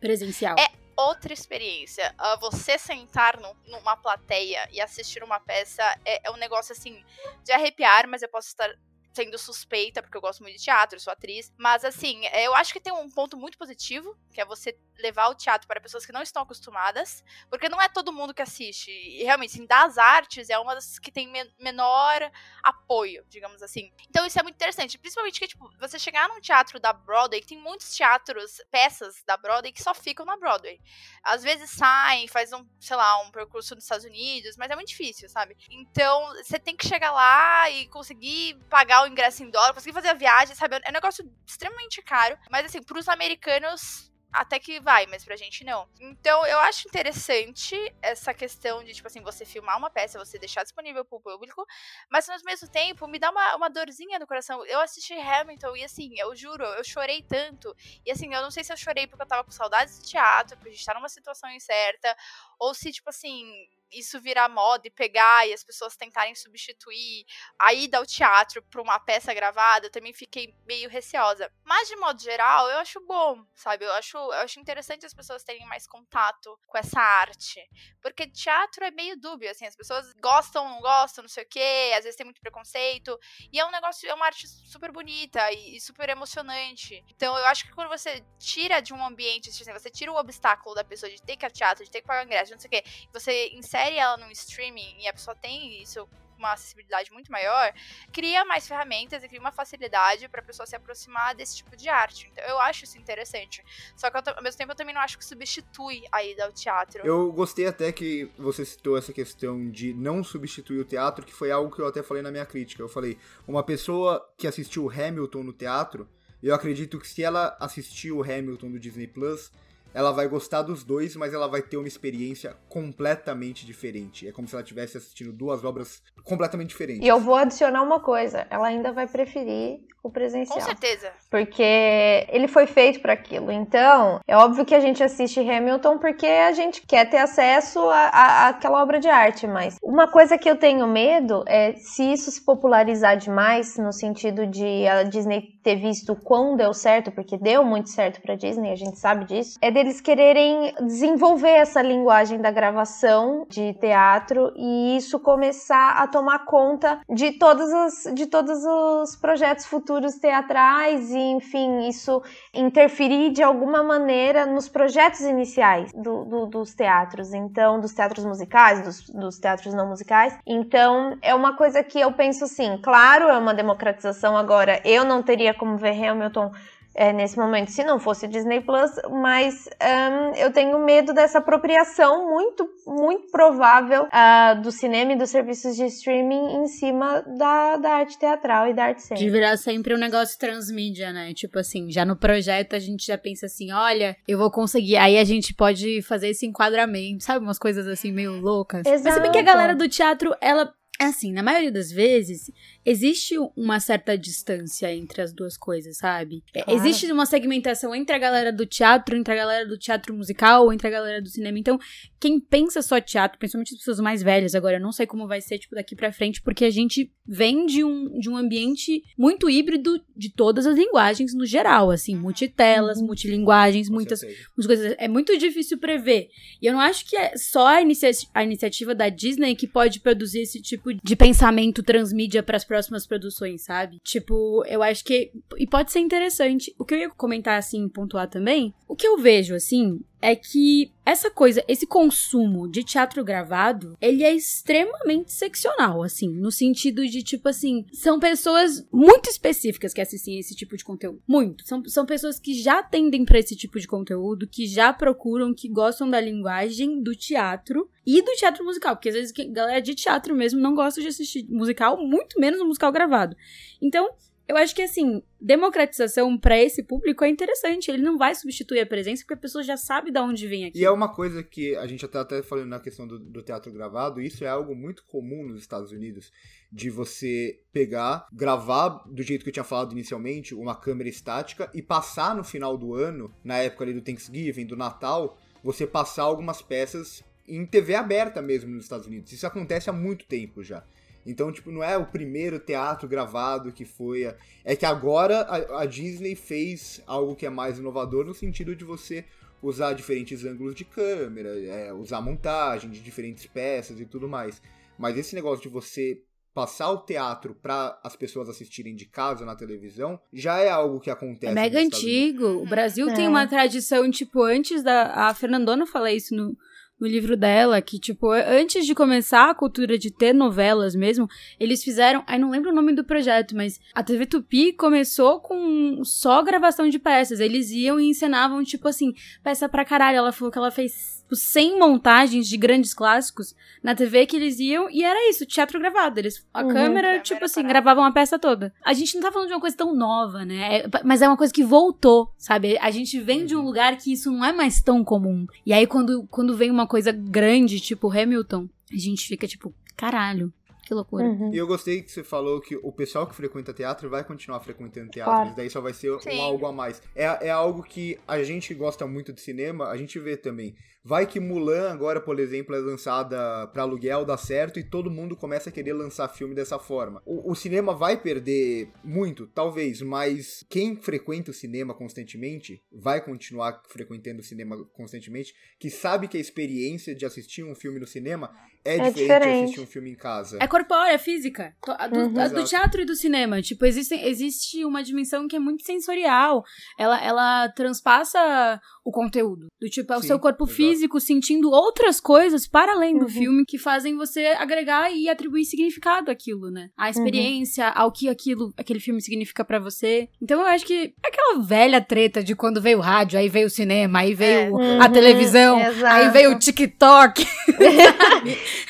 Speaker 4: presencial.
Speaker 5: É outra experiência. Uh, você sentar no, numa plateia e assistir uma peça é, é, um negócio assim de arrepiar, mas eu posso estar sendo suspeita, porque eu gosto muito de teatro, sou atriz. Mas assim, eu acho que tem um ponto muito positivo, que é você levar o teatro para pessoas que não estão acostumadas, porque não é todo mundo que assiste. E realmente, assim, das artes é uma das que tem menor apoio, digamos assim. Então isso é muito interessante, principalmente que, tipo, você chegar num teatro da Broadway, que tem muitos teatros, peças da Broadway que só ficam na Broadway. Às vezes saem, faz um, sei lá, um percurso nos Estados Unidos, mas é muito difícil, sabe? Então, você tem que chegar lá e conseguir pagar o ingresso em dólar, conseguir fazer a viagem, sabe? É um negócio extremamente caro, mas assim, pros americanos até que vai, mas pra gente não. Então, eu acho interessante essa questão de, tipo assim, você filmar uma peça, você deixar disponível pro público, mas ao mesmo tempo me dá uma, uma dorzinha no coração. Eu assisti Hamilton e, assim, eu juro, eu chorei tanto. E, assim, eu não sei se eu chorei porque eu tava com saudades de teatro, porque a gente tá numa situação incerta, ou se, tipo assim, isso virar moda e pegar e as pessoas tentarem substituir a ida ao teatro por uma peça gravada, eu também fiquei meio receosa. Mas de modo geral, eu acho bom, sabe? Eu acho, eu acho interessante as pessoas terem mais contato com essa arte. Porque teatro é meio dúbio, assim, as pessoas gostam, não gostam, não sei o quê, às vezes tem muito preconceito. E é um negócio, é uma arte super bonita e, e super emocionante. Então eu acho que quando você tira de um ambiente, assim, você tira o obstáculo da pessoa de ter que ir ao teatro, de ter que pagar ingresso, não sei o quê, você insere insere ela no streaming e a pessoa tem isso uma acessibilidade muito maior, cria mais ferramentas e cria uma facilidade para a pessoa se aproximar desse tipo de arte. Então, eu acho isso interessante. Só que ao mesmo tempo eu também não acho que substitui a ida ao teatro.
Speaker 2: Eu gostei até que você citou essa questão de não substituir o teatro, que foi algo que eu até falei na minha crítica. Eu falei, uma pessoa que assistiu Hamilton no teatro, eu acredito que se ela assistiu o Hamilton do Disney Plus, ela vai gostar dos dois, mas ela vai ter uma experiência completamente diferente. É como se ela estivesse assistindo duas obras completamente diferentes.
Speaker 3: E eu vou adicionar uma coisa: ela ainda vai preferir o presencial.
Speaker 5: Com certeza.
Speaker 3: Porque ele foi feito para aquilo. Então, é óbvio que a gente assiste Hamilton porque a gente quer ter acesso àquela obra de arte, mas uma coisa que eu tenho medo é se isso se popularizar demais, no sentido de a Disney ter visto o quão deu certo, porque deu muito certo pra Disney, a gente sabe disso, é deles quererem desenvolver essa linguagem da gravação de teatro e isso começar a tomar conta de todos os, de todos os projetos futuros teatrais e, enfim, isso interferir de alguma maneira nos projetos iniciais do, do, dos teatros, então, dos teatros musicais, dos, dos teatros não musicais. Então, é uma coisa que eu penso assim, claro, é uma democratização agora. Eu não teria como ver Hamilton é, nesse momento se não fosse Disney Plus, mas um, eu tenho medo dessa apropriação muito, muito provável uh, do cinema e dos serviços de streaming em cima da, da arte teatral e da arte cênica.
Speaker 4: De virar sempre um negócio transmídia, né? Tipo assim, já no projeto a gente já pensa assim, olha, eu vou conseguir. Aí a gente pode fazer esse enquadramento, sabe? Umas coisas assim meio loucas.
Speaker 3: Exato.
Speaker 4: Mas se bem que a galera do teatro, ela é assim, na maioria das vezes, existe uma certa distância entre as duas coisas, sabe? É,
Speaker 3: Claro.
Speaker 4: Existe uma segmentação entre a galera do teatro, entre a galera do teatro musical, entre a galera do cinema. Então, quem pensa só teatro, principalmente as pessoas mais velhas agora, eu não sei como vai ser, tipo, daqui pra frente, porque a gente vem de um, de um ambiente muito híbrido de todas as linguagens no geral, assim, multitelas, multilinguagens,
Speaker 2: Com
Speaker 4: muitas muitas coisas. É muito difícil prever. E eu não acho que é só a, inicia- a iniciativa da Disney que pode produzir esse tipo de pensamento transmídia para as próximas produções, sabe? Tipo, eu acho que. E pode ser interessante. O que eu ia comentar, assim, pontuar também, o que eu vejo, assim, é que essa coisa, esse consumo de teatro gravado, ele é extremamente seccional, assim, no sentido de, tipo assim, são pessoas muito específicas que assistem esse tipo de conteúdo. Muito. São, são pessoas que já tendem pra esse tipo de conteúdo, que já procuram, que gostam da linguagem do teatro e do teatro musical, porque às vezes a galera de teatro mesmo não gosta de assistir musical, muito menos um musical gravado. Então, eu acho que assim, democratização pra esse público é interessante. Ele não vai substituir a presença porque a pessoa já sabe de onde vem aqui.
Speaker 2: E é uma coisa que a gente até até falando na questão do, do teatro gravado, isso é algo muito comum nos Estados Unidos, de você pegar, gravar do jeito que eu tinha falado inicialmente, uma câmera estática e passar no final do ano, na época ali do Thanksgiving, do Natal, você passar algumas peças em TV aberta mesmo nos Estados Unidos. Isso acontece há muito tempo já. Então, tipo, não é o primeiro teatro gravado que foi. a- É que agora a, a Disney fez algo que é mais inovador no sentido de você usar diferentes ângulos de câmera, é, usar montagem de diferentes peças e tudo mais. Mas esse negócio de você passar o teatro para as pessoas assistirem de casa na televisão já é algo que acontece.
Speaker 4: É mega antigo. O Brasil
Speaker 3: É.
Speaker 4: tem uma tradição, tipo, antes da. A Fernandona fala isso no, no livro dela, que, tipo, antes de começar a cultura de ter novelas mesmo, eles fizeram. Ai, não lembro o nome do projeto, mas a TV Tupi começou com só gravação de peças. Eles iam e encenavam, tipo assim, peça pra caralho. Ela falou que ela fez tipo, 100 montagens de grandes clássicos na TV que eles iam, e era isso, teatro gravado. Eles, a
Speaker 3: Uhum.
Speaker 4: câmera,
Speaker 5: Câmera
Speaker 4: tipo assim,
Speaker 5: parada.
Speaker 4: gravavam a peça toda. A gente não tá falando de uma coisa tão nova, né? É- mas é uma coisa que voltou, sabe? A gente vem de um lugar que isso não é mais tão comum. E aí, quando, quando vem uma coisa grande, tipo Hamilton, a gente fica tipo, caralho, que loucura.
Speaker 3: Uhum.
Speaker 2: E eu gostei que você falou que o pessoal que frequenta teatro vai continuar frequentando teatro.
Speaker 3: Claro.
Speaker 2: Isso daí só vai ser um algo a mais. É, é algo que a gente que gosta muito de cinema, a gente vê também. Vai que Mulan agora, por exemplo, é lançada pra aluguel, dá certo, e todo mundo começa a querer lançar filme dessa forma. O, o cinema vai perder muito, talvez, mas quem frequenta o cinema constantemente vai continuar frequentando o cinema constantemente, que sabe que a experiência de assistir um filme no cinema é,
Speaker 3: É
Speaker 2: diferente, assistir um filme em casa.
Speaker 4: É corpórea, é física. A Do,
Speaker 3: Uhum.
Speaker 4: a do teatro e do cinema. Tipo, existe, existe uma dimensão que é muito sensorial. Ela, ela transpassa o conteúdo. Do tipo, é o
Speaker 2: Sim,
Speaker 4: seu corpo
Speaker 2: exato.
Speaker 4: físico sentindo outras coisas para além do
Speaker 3: Uhum.
Speaker 4: filme que fazem você agregar e atribuir significado àquilo, né? A experiência, ao que aquilo, aquele filme significa pra você. Então eu acho que é aquela velha treta de quando veio o rádio, aí veio o cinema, aí veio
Speaker 3: É.
Speaker 4: a
Speaker 3: Uhum,
Speaker 4: televisão, aí
Speaker 3: exato.
Speaker 4: veio o TikTok. [laughs]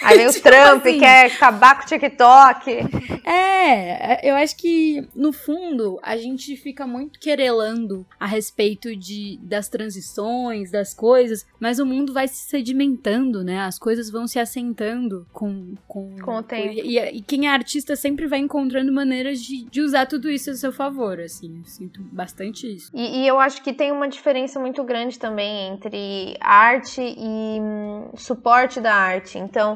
Speaker 3: Aí vem [laughs] o
Speaker 4: Tipo
Speaker 3: Trump,
Speaker 4: assim.
Speaker 3: quer acabar com o TikTok.
Speaker 4: É, eu acho que no fundo a gente fica muito querelando a respeito de das transições, das coisas, mas o mundo vai se sedimentando, né? As coisas vão se assentando com com,
Speaker 3: Com o tempo.
Speaker 4: E, e- e quem é artista sempre vai encontrando maneiras de, de usar tudo isso a seu favor, assim. Eu sinto bastante isso.
Speaker 3: E, e eu acho que tem uma diferença muito grande também entre arte e hum, suporte da arte. Então,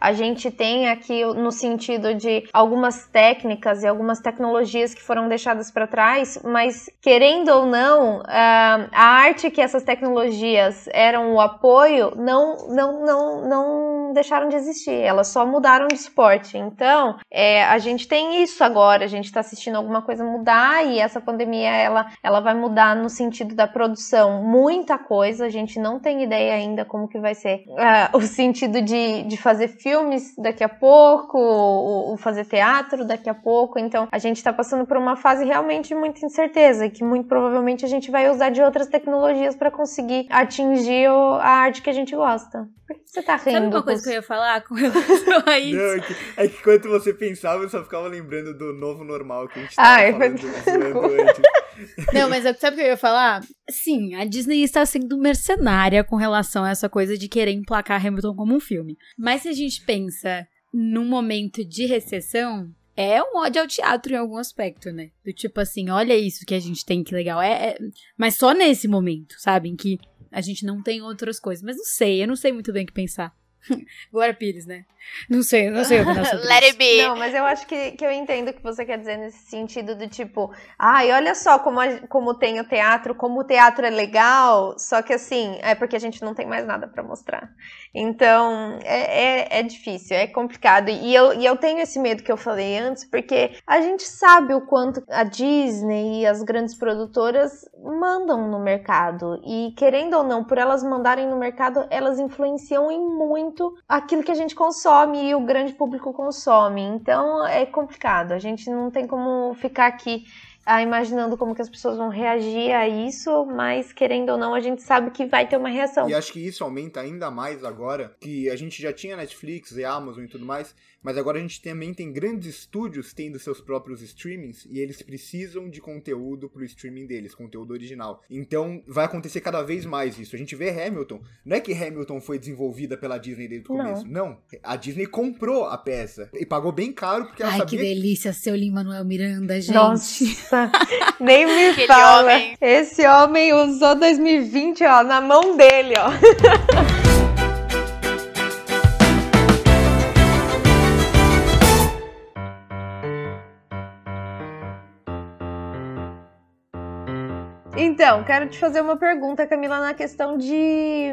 Speaker 3: a gente tem aqui no sentido de algumas técnicas e algumas tecnologias que foram deixadas para trás, mas querendo ou não, a arte que essas tecnologias eram o apoio não, não, não, não deixaram de existir, elas só mudaram de suporte. Então, é, a gente tem isso agora, a gente está assistindo alguma coisa mudar e essa pandemia ela, ela vai mudar no sentido da produção muita coisa, a gente não tem ideia ainda como que vai ser uh, o sentido de, de fazer filme filmes daqui a pouco, ou, fazer teatro daqui a pouco. Então a gente está passando por uma fase realmente de muita incerteza e que muito provavelmente a gente vai usar de outras tecnologias para conseguir atingir a arte que a gente gosta. Por que você tá rindo?
Speaker 4: Sabe uma coisa que eu ia falar com relação a isso?
Speaker 2: Não, é, que, é que quando você pensava, eu só ficava lembrando do novo normal que a gente tava Ai, falando [laughs] antes.
Speaker 4: Não, mas sabe o que eu ia falar? Sim, a Disney está sendo mercenária com relação a essa coisa de querer emplacar Hamilton como um filme. Mas se a gente pensa num momento de recessão, é um ódio ao teatro em algum aspecto, né? Do tipo assim, olha isso que a gente tem, que legal. É, é, Mas só nesse momento, sabe? Em que a gente não tem outras coisas. Mas não sei, eu não sei muito bem o que pensar. [laughs] Glória Pires, né? Não sei, não sei o que [laughs]
Speaker 5: Let it be.
Speaker 3: Não, mas eu acho que, que eu entendo o que você quer dizer nesse sentido do tipo, ai, olha só como, a, como tem o teatro, como o teatro é legal, só que assim, é porque a gente não tem mais nada para mostrar. Então, é, é, é, difícil, é complicado. E eu, e eu tenho esse medo que eu falei antes, porque a gente sabe o quanto a Disney e as grandes produtoras mandam no mercado. E querendo ou não, por elas mandarem no mercado, elas influenciam em muito aquilo que a gente consome e o grande público consome. Então é complicado. A gente não tem como ficar aqui ah, imaginando como que as pessoas vão reagir a isso, mas querendo ou não, a gente sabe que vai ter uma reação.
Speaker 2: E acho que isso aumenta ainda mais agora, que a gente já tinha Netflix e Amazon e tudo mais, mas agora a gente também tem grandes estúdios tendo seus próprios streamings e eles precisam de conteúdo pro streaming deles, conteúdo original. Então vai acontecer cada vez mais isso. A gente vê Hamilton, não é que Hamilton foi desenvolvida pela Disney desde o começo, não. A Disney comprou a peça e pagou bem caro porque ela
Speaker 4: Ai,
Speaker 2: sabia
Speaker 4: que delícia seu Lin-Manuel Miranda, gente.
Speaker 3: Nossa, [laughs] nem me Aquele fala. Homem. Esse homem usou 2020, ó, na mão dele, ó. [laughs] Então, quero te fazer uma pergunta, Camila, na questão de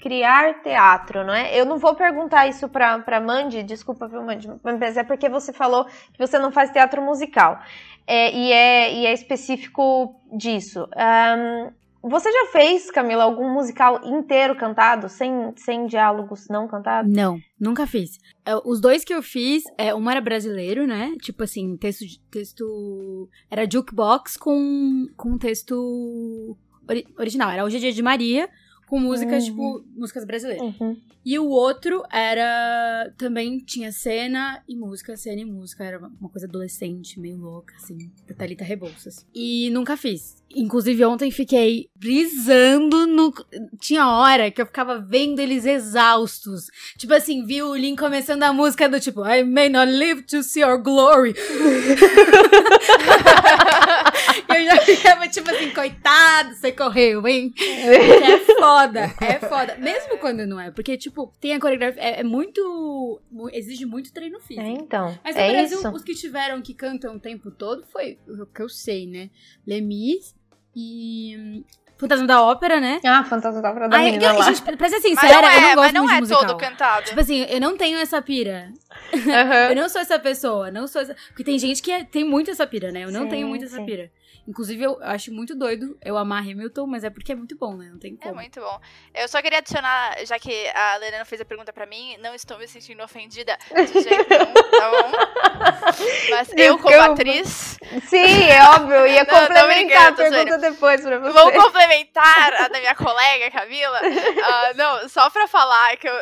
Speaker 3: criar teatro, não é? Eu não vou perguntar isso pra, pra Mandy, desculpa, viu, Mandy, mas é porque você falou que você não faz teatro musical. É, e, é, e é específico disso. Um, você já fez, Camila, algum musical inteiro cantado, sem, sem diálogos não cantados?
Speaker 4: Não, nunca fiz. É, os dois que eu fiz, é, um era brasileiro, né? Tipo assim, texto. texto era jukebox com, com texto ori original. Era Hoje é Dia de Maria, com músicas, uhum. tipo, músicas brasileiras. Uhum. E o outro era. Também tinha cena e música, cena e música. Era uma coisa adolescente, meio louca, assim, da Thalita Rebouças. E nunca fiz. Inclusive, ontem fiquei brisando no. Tinha hora que eu ficava vendo eles exaustos. Tipo assim, vi o Lin começando a música do tipo, I may not live to see your glory. [laughs] eu já ficava tipo assim, coitado, você correu, hein? [laughs] é foda, é foda. Mesmo quando não é, porque, tipo, tem a coreografia. É, é muito. Exige muito treino físico. É,
Speaker 3: então.
Speaker 4: Mas no
Speaker 3: é
Speaker 4: Brasil,
Speaker 3: isso.
Speaker 4: os que tiveram que cantam o tempo todo foi o que eu sei, né? Lemis e. Fantasma da Ópera, né?
Speaker 3: Ah, Fantasma da Ópera da Ai, menina
Speaker 4: eu,
Speaker 3: lá.
Speaker 4: Gente, pra ser sincera,
Speaker 5: não é,
Speaker 4: eu não gosto
Speaker 5: mas não
Speaker 4: muito
Speaker 5: é
Speaker 4: de musical.
Speaker 5: todo cantado.
Speaker 4: Tipo assim, eu não tenho essa pira.
Speaker 3: Uhum.
Speaker 4: eu não sou essa pessoa, não sou essa... Porque tem gente que é, tem muito essa pira, né? Eu não
Speaker 3: Sim,
Speaker 4: tenho muito essa
Speaker 3: sim.
Speaker 4: pira. Inclusive, eu acho muito doido eu amar Hamilton, mas é porque é muito bom, né? Não tem
Speaker 5: É
Speaker 4: como.
Speaker 5: muito bom. Eu só queria adicionar, já que a Lorena fez a pergunta pra mim, não estou me sentindo ofendida de jeito [laughs] nenhum, tá bom? Mas eu, como atriz,
Speaker 3: Sim, é óbvio, ia [laughs]
Speaker 5: Não,
Speaker 3: complementar a
Speaker 5: brincando, tô
Speaker 3: pergunta depois pra você.
Speaker 5: vou complementar a da minha colega, Camila. Ah, não, só pra falar que eu-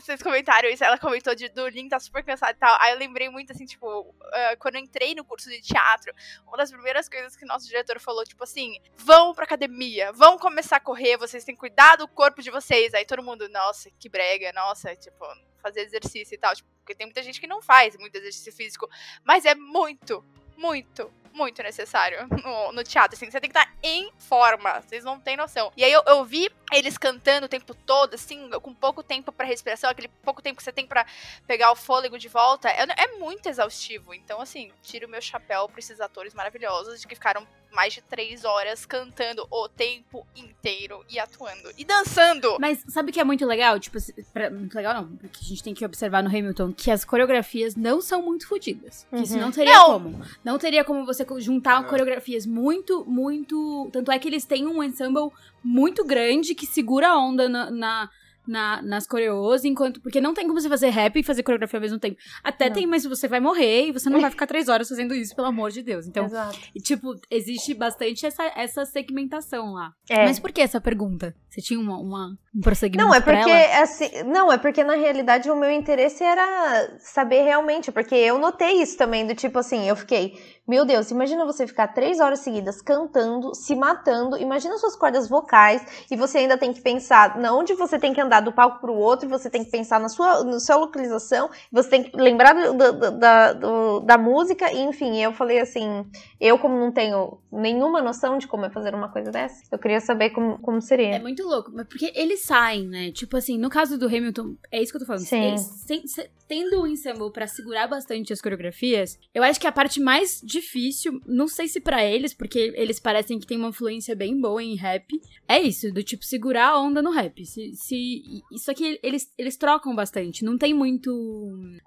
Speaker 5: vocês comentaram isso, ela comentou de, do Lin tá super cansado e tal. Aí eu lembrei muito assim, tipo, ah, quando eu entrei no curso de teatro, uma das primeiras coisas que nosso diretor falou, tipo assim, vão pra academia, vão começar a correr, vocês têm que cuidar do corpo de vocês. Aí todo mundo, nossa, que brega, nossa, tipo, fazer exercício e tal. Tipo, porque tem muita gente que não faz muito exercício físico, mas é muito, muito, muito necessário [laughs] no, no teatro. Assim, você tem que estar em forma. Vocês não têm noção. E aí eu, eu vi eles cantando o tempo todo, assim, com pouco tempo pra respiração, aquele pouco tempo que você tem pra pegar o fôlego de volta. É, é muito exaustivo. Então, assim, tiro meu chapéu pra esses atores maravilhosos que ficaram mais de três horas cantando o tempo inteiro e atuando. E dançando!
Speaker 4: Mas sabe o que é muito legal? Tipo, pra, muito legal não, porque a gente tem que observar no Hamilton que as coreografias não são muito fodidas. Que isso
Speaker 3: Uhum.
Speaker 4: não teria
Speaker 5: Não.
Speaker 4: como. Não teria como você juntar
Speaker 2: É.
Speaker 4: coreografias muito, muito. Tanto é que eles têm um ensemble muito grande que segura a onda na. na- na- nas coreos, enquanto. Porque não tem como você fazer rap e fazer coreografia ao mesmo tempo. Até
Speaker 3: Não.
Speaker 4: tem, mas você vai morrer e você não vai ficar três horas fazendo isso, pelo amor de Deus. Então,
Speaker 3: Exato.
Speaker 4: e, tipo, existe bastante essa, essa segmentação lá.
Speaker 3: É.
Speaker 4: Mas por que essa pergunta? Você tinha uma, uma- um prosseguimento
Speaker 3: Não, é porque assim, não, é porque na realidade o meu interesse era saber realmente, porque eu notei isso também, do tipo assim, eu fiquei, meu Deus, imagina você ficar três horas seguidas cantando, se matando, imagina suas cordas vocais, e você ainda tem que pensar na onde você tem que andar do palco pro outro, você tem que pensar na sua, na sua localização, você tem que lembrar do- do- da, do- da música, e enfim, eu falei assim, eu como não tenho nenhuma noção de como é fazer uma coisa dessa, eu queria saber como, como seria.
Speaker 4: É muito louco, mas porque eles saem, né? Tipo assim, no caso do Hamilton, é isso que eu tô falando.
Speaker 3: Sim.
Speaker 4: Eles, sem- se- tendo o ensemble pra segurar bastante as coreografias, eu acho que a parte mais difícil, não sei se pra eles, porque eles parecem que tem uma influência bem boa em rap, é isso, do tipo segurar a onda no rap. Se, se, isso aqui eles, eles trocam bastante, não tem muito.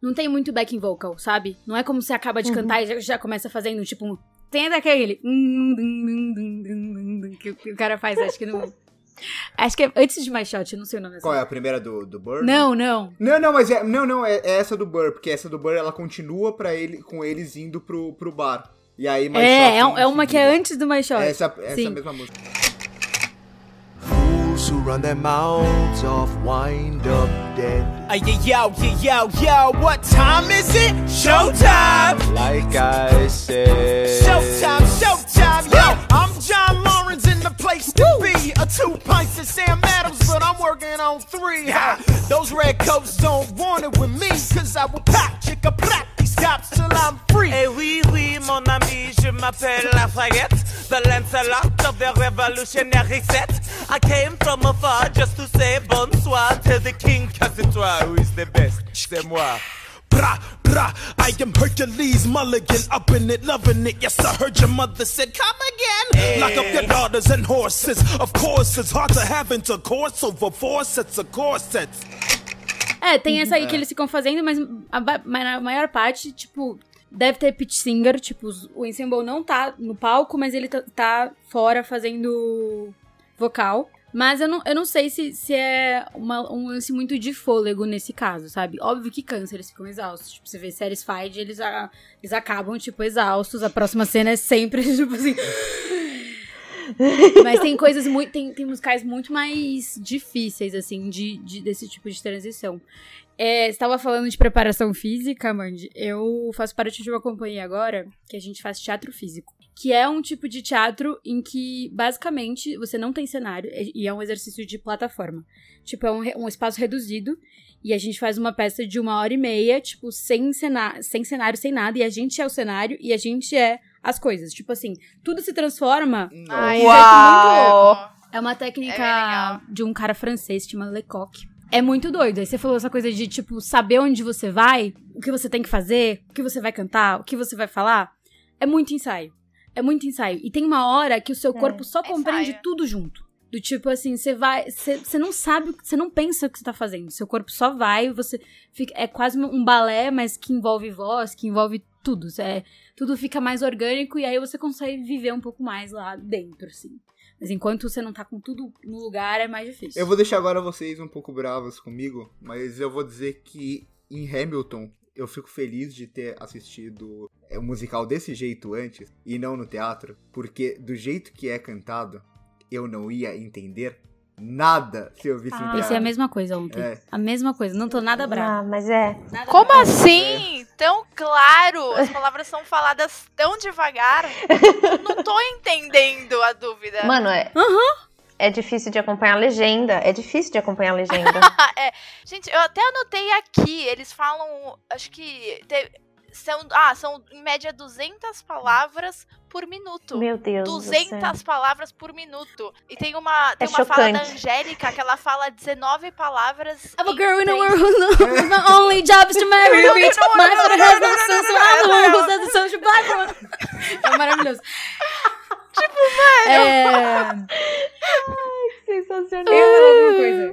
Speaker 4: Não tem muito backing vocal, sabe? Não é como você acaba de
Speaker 3: Uhum.
Speaker 4: cantar e já, já começa fazendo, tipo, um. Tem daquele. Que o- que o cara faz, acho que no. Acho que é antes de My Shot, eu não sei o nome dessa.
Speaker 2: Qual é a primeira do, do Burr?
Speaker 4: Não, não.
Speaker 2: Não, não, mas é, não, não, é, é essa do Burr, porque essa do Burr ela continua pra ele, com eles indo pro, pro bar. E aí mais
Speaker 4: É, é,
Speaker 2: shot em
Speaker 4: é uma que é antes do My Shot.
Speaker 2: É essa, essa
Speaker 4: Sim.
Speaker 2: mesma música.
Speaker 1: Fools who run their mouths off wind up dead.
Speaker 6: Hey, yo, yo, yo, yo, what time is it? Showtime!
Speaker 1: Like I said.
Speaker 6: Showtime, showtime, yo! I'm John Lawrence in the place to be. A two pints of Sam Adams, but I'm working on three. Ha! Those red coats don't want it with me, cause I will pop, chicka, pop these cops till I'm free.
Speaker 7: Eh oui, oui, mon ami, je m'appelle Lafayette, the Lancelot of the revolutionary set. I came from afar just to say bonsoir to the king, car c'est toi who is the best, c'est moi.
Speaker 6: Bra, bra, I am Hercules Mulligan, up in it, loving it. Yes, I heard your mother said, come again. Lock up your daughters and horses. Of course, it's hard to have intercourse over four sets of corsets.
Speaker 4: É, tem essa aí que eles ficam fazendo, mas a, maior parte, tipo, deve ter pitch singer, tipo, o ensemble não tá no palco, mas ele tá, tá fora fazendo vocal. Mas eu não, eu não sei se, se é uma- um lance muito de fôlego nesse caso, sabe? Óbvio que cansa, eles ficam exaustos. Tipo, você vê séries Fight, eles, a- eles acabam, tipo, exaustos. A próxima cena é sempre, [laughs] tipo assim... Mas tem coisas muito. Tem, tem musicais muito mais difíceis, assim, de, de- desse tipo de transição. É, você tava falando de preparação física, Mandy. Eu faço parte de uma companhia agora que a gente faz teatro físico. Que é um tipo de teatro em que, basicamente, você não tem cenário e é um exercício de plataforma. Tipo, é um, um espaço reduzido e a gente faz uma peça de uma hora e meia, tipo, sem, cena sem cenário, sem nada. E a gente é o cenário e a gente é as coisas. Tipo assim, tudo se transforma
Speaker 5: Ai,
Speaker 4: Um
Speaker 3: Uau!
Speaker 4: é uma
Speaker 5: É
Speaker 4: técnica
Speaker 5: bem legal.
Speaker 4: de um cara francês, chama Lecoq. É muito doido. Aí você falou essa coisa de, tipo, saber onde você vai, o que você tem que fazer, o que você vai cantar, o que você vai falar. É muito ensaio. É muito ensaio. E tem uma hora que o seu corpo só
Speaker 5: É
Speaker 4: compreende
Speaker 5: ensaio.
Speaker 4: tudo junto. Do tipo assim, você vai. Você não sabe, o que- você não pensa o que você tá fazendo. Seu corpo só vai, você fica. É quase um balé, mas que envolve voz, que envolve tudo. É, tudo fica mais orgânico e aí você consegue viver um pouco mais lá dentro, assim. Mas enquanto você não tá com tudo no lugar, é mais difícil.
Speaker 2: Eu vou deixar agora vocês um pouco bravos comigo, mas eu vou dizer que em Hamilton eu fico feliz de ter assistido é, o musical desse jeito antes e não no teatro, porque do jeito que é cantado, eu não ia entender nada se eu visse
Speaker 3: Ah.
Speaker 2: teatro.
Speaker 4: Pensei a mesma coisa ontem.
Speaker 2: É.
Speaker 4: A mesma coisa. Não tô nada brava.
Speaker 3: Ah, mas é.
Speaker 4: Nada
Speaker 5: Como
Speaker 4: brava.
Speaker 5: assim? Tão claro! As palavras são faladas tão devagar. [laughs] Não tô entendendo a dúvida.
Speaker 3: Mano, é. É difícil de acompanhar a legenda. É difícil de acompanhar a legenda. [laughs]
Speaker 5: é. Gente, eu até anotei aqui, eles falam, acho que te- São, ah, são em média 200 palavras por minuto.
Speaker 3: Meu Deus.
Speaker 5: 200 palavras por minuto. E tem uma, tem
Speaker 3: É
Speaker 5: uma fala da. Angélica que ela fala 19 palavras.
Speaker 4: I'm a girl in a world who knows my only job is to marry a bitch. My father has no sense, button. É maravilhoso. Tipo, mano. É...
Speaker 3: Sensacional.
Speaker 4: Eu ia falar alguma coisa.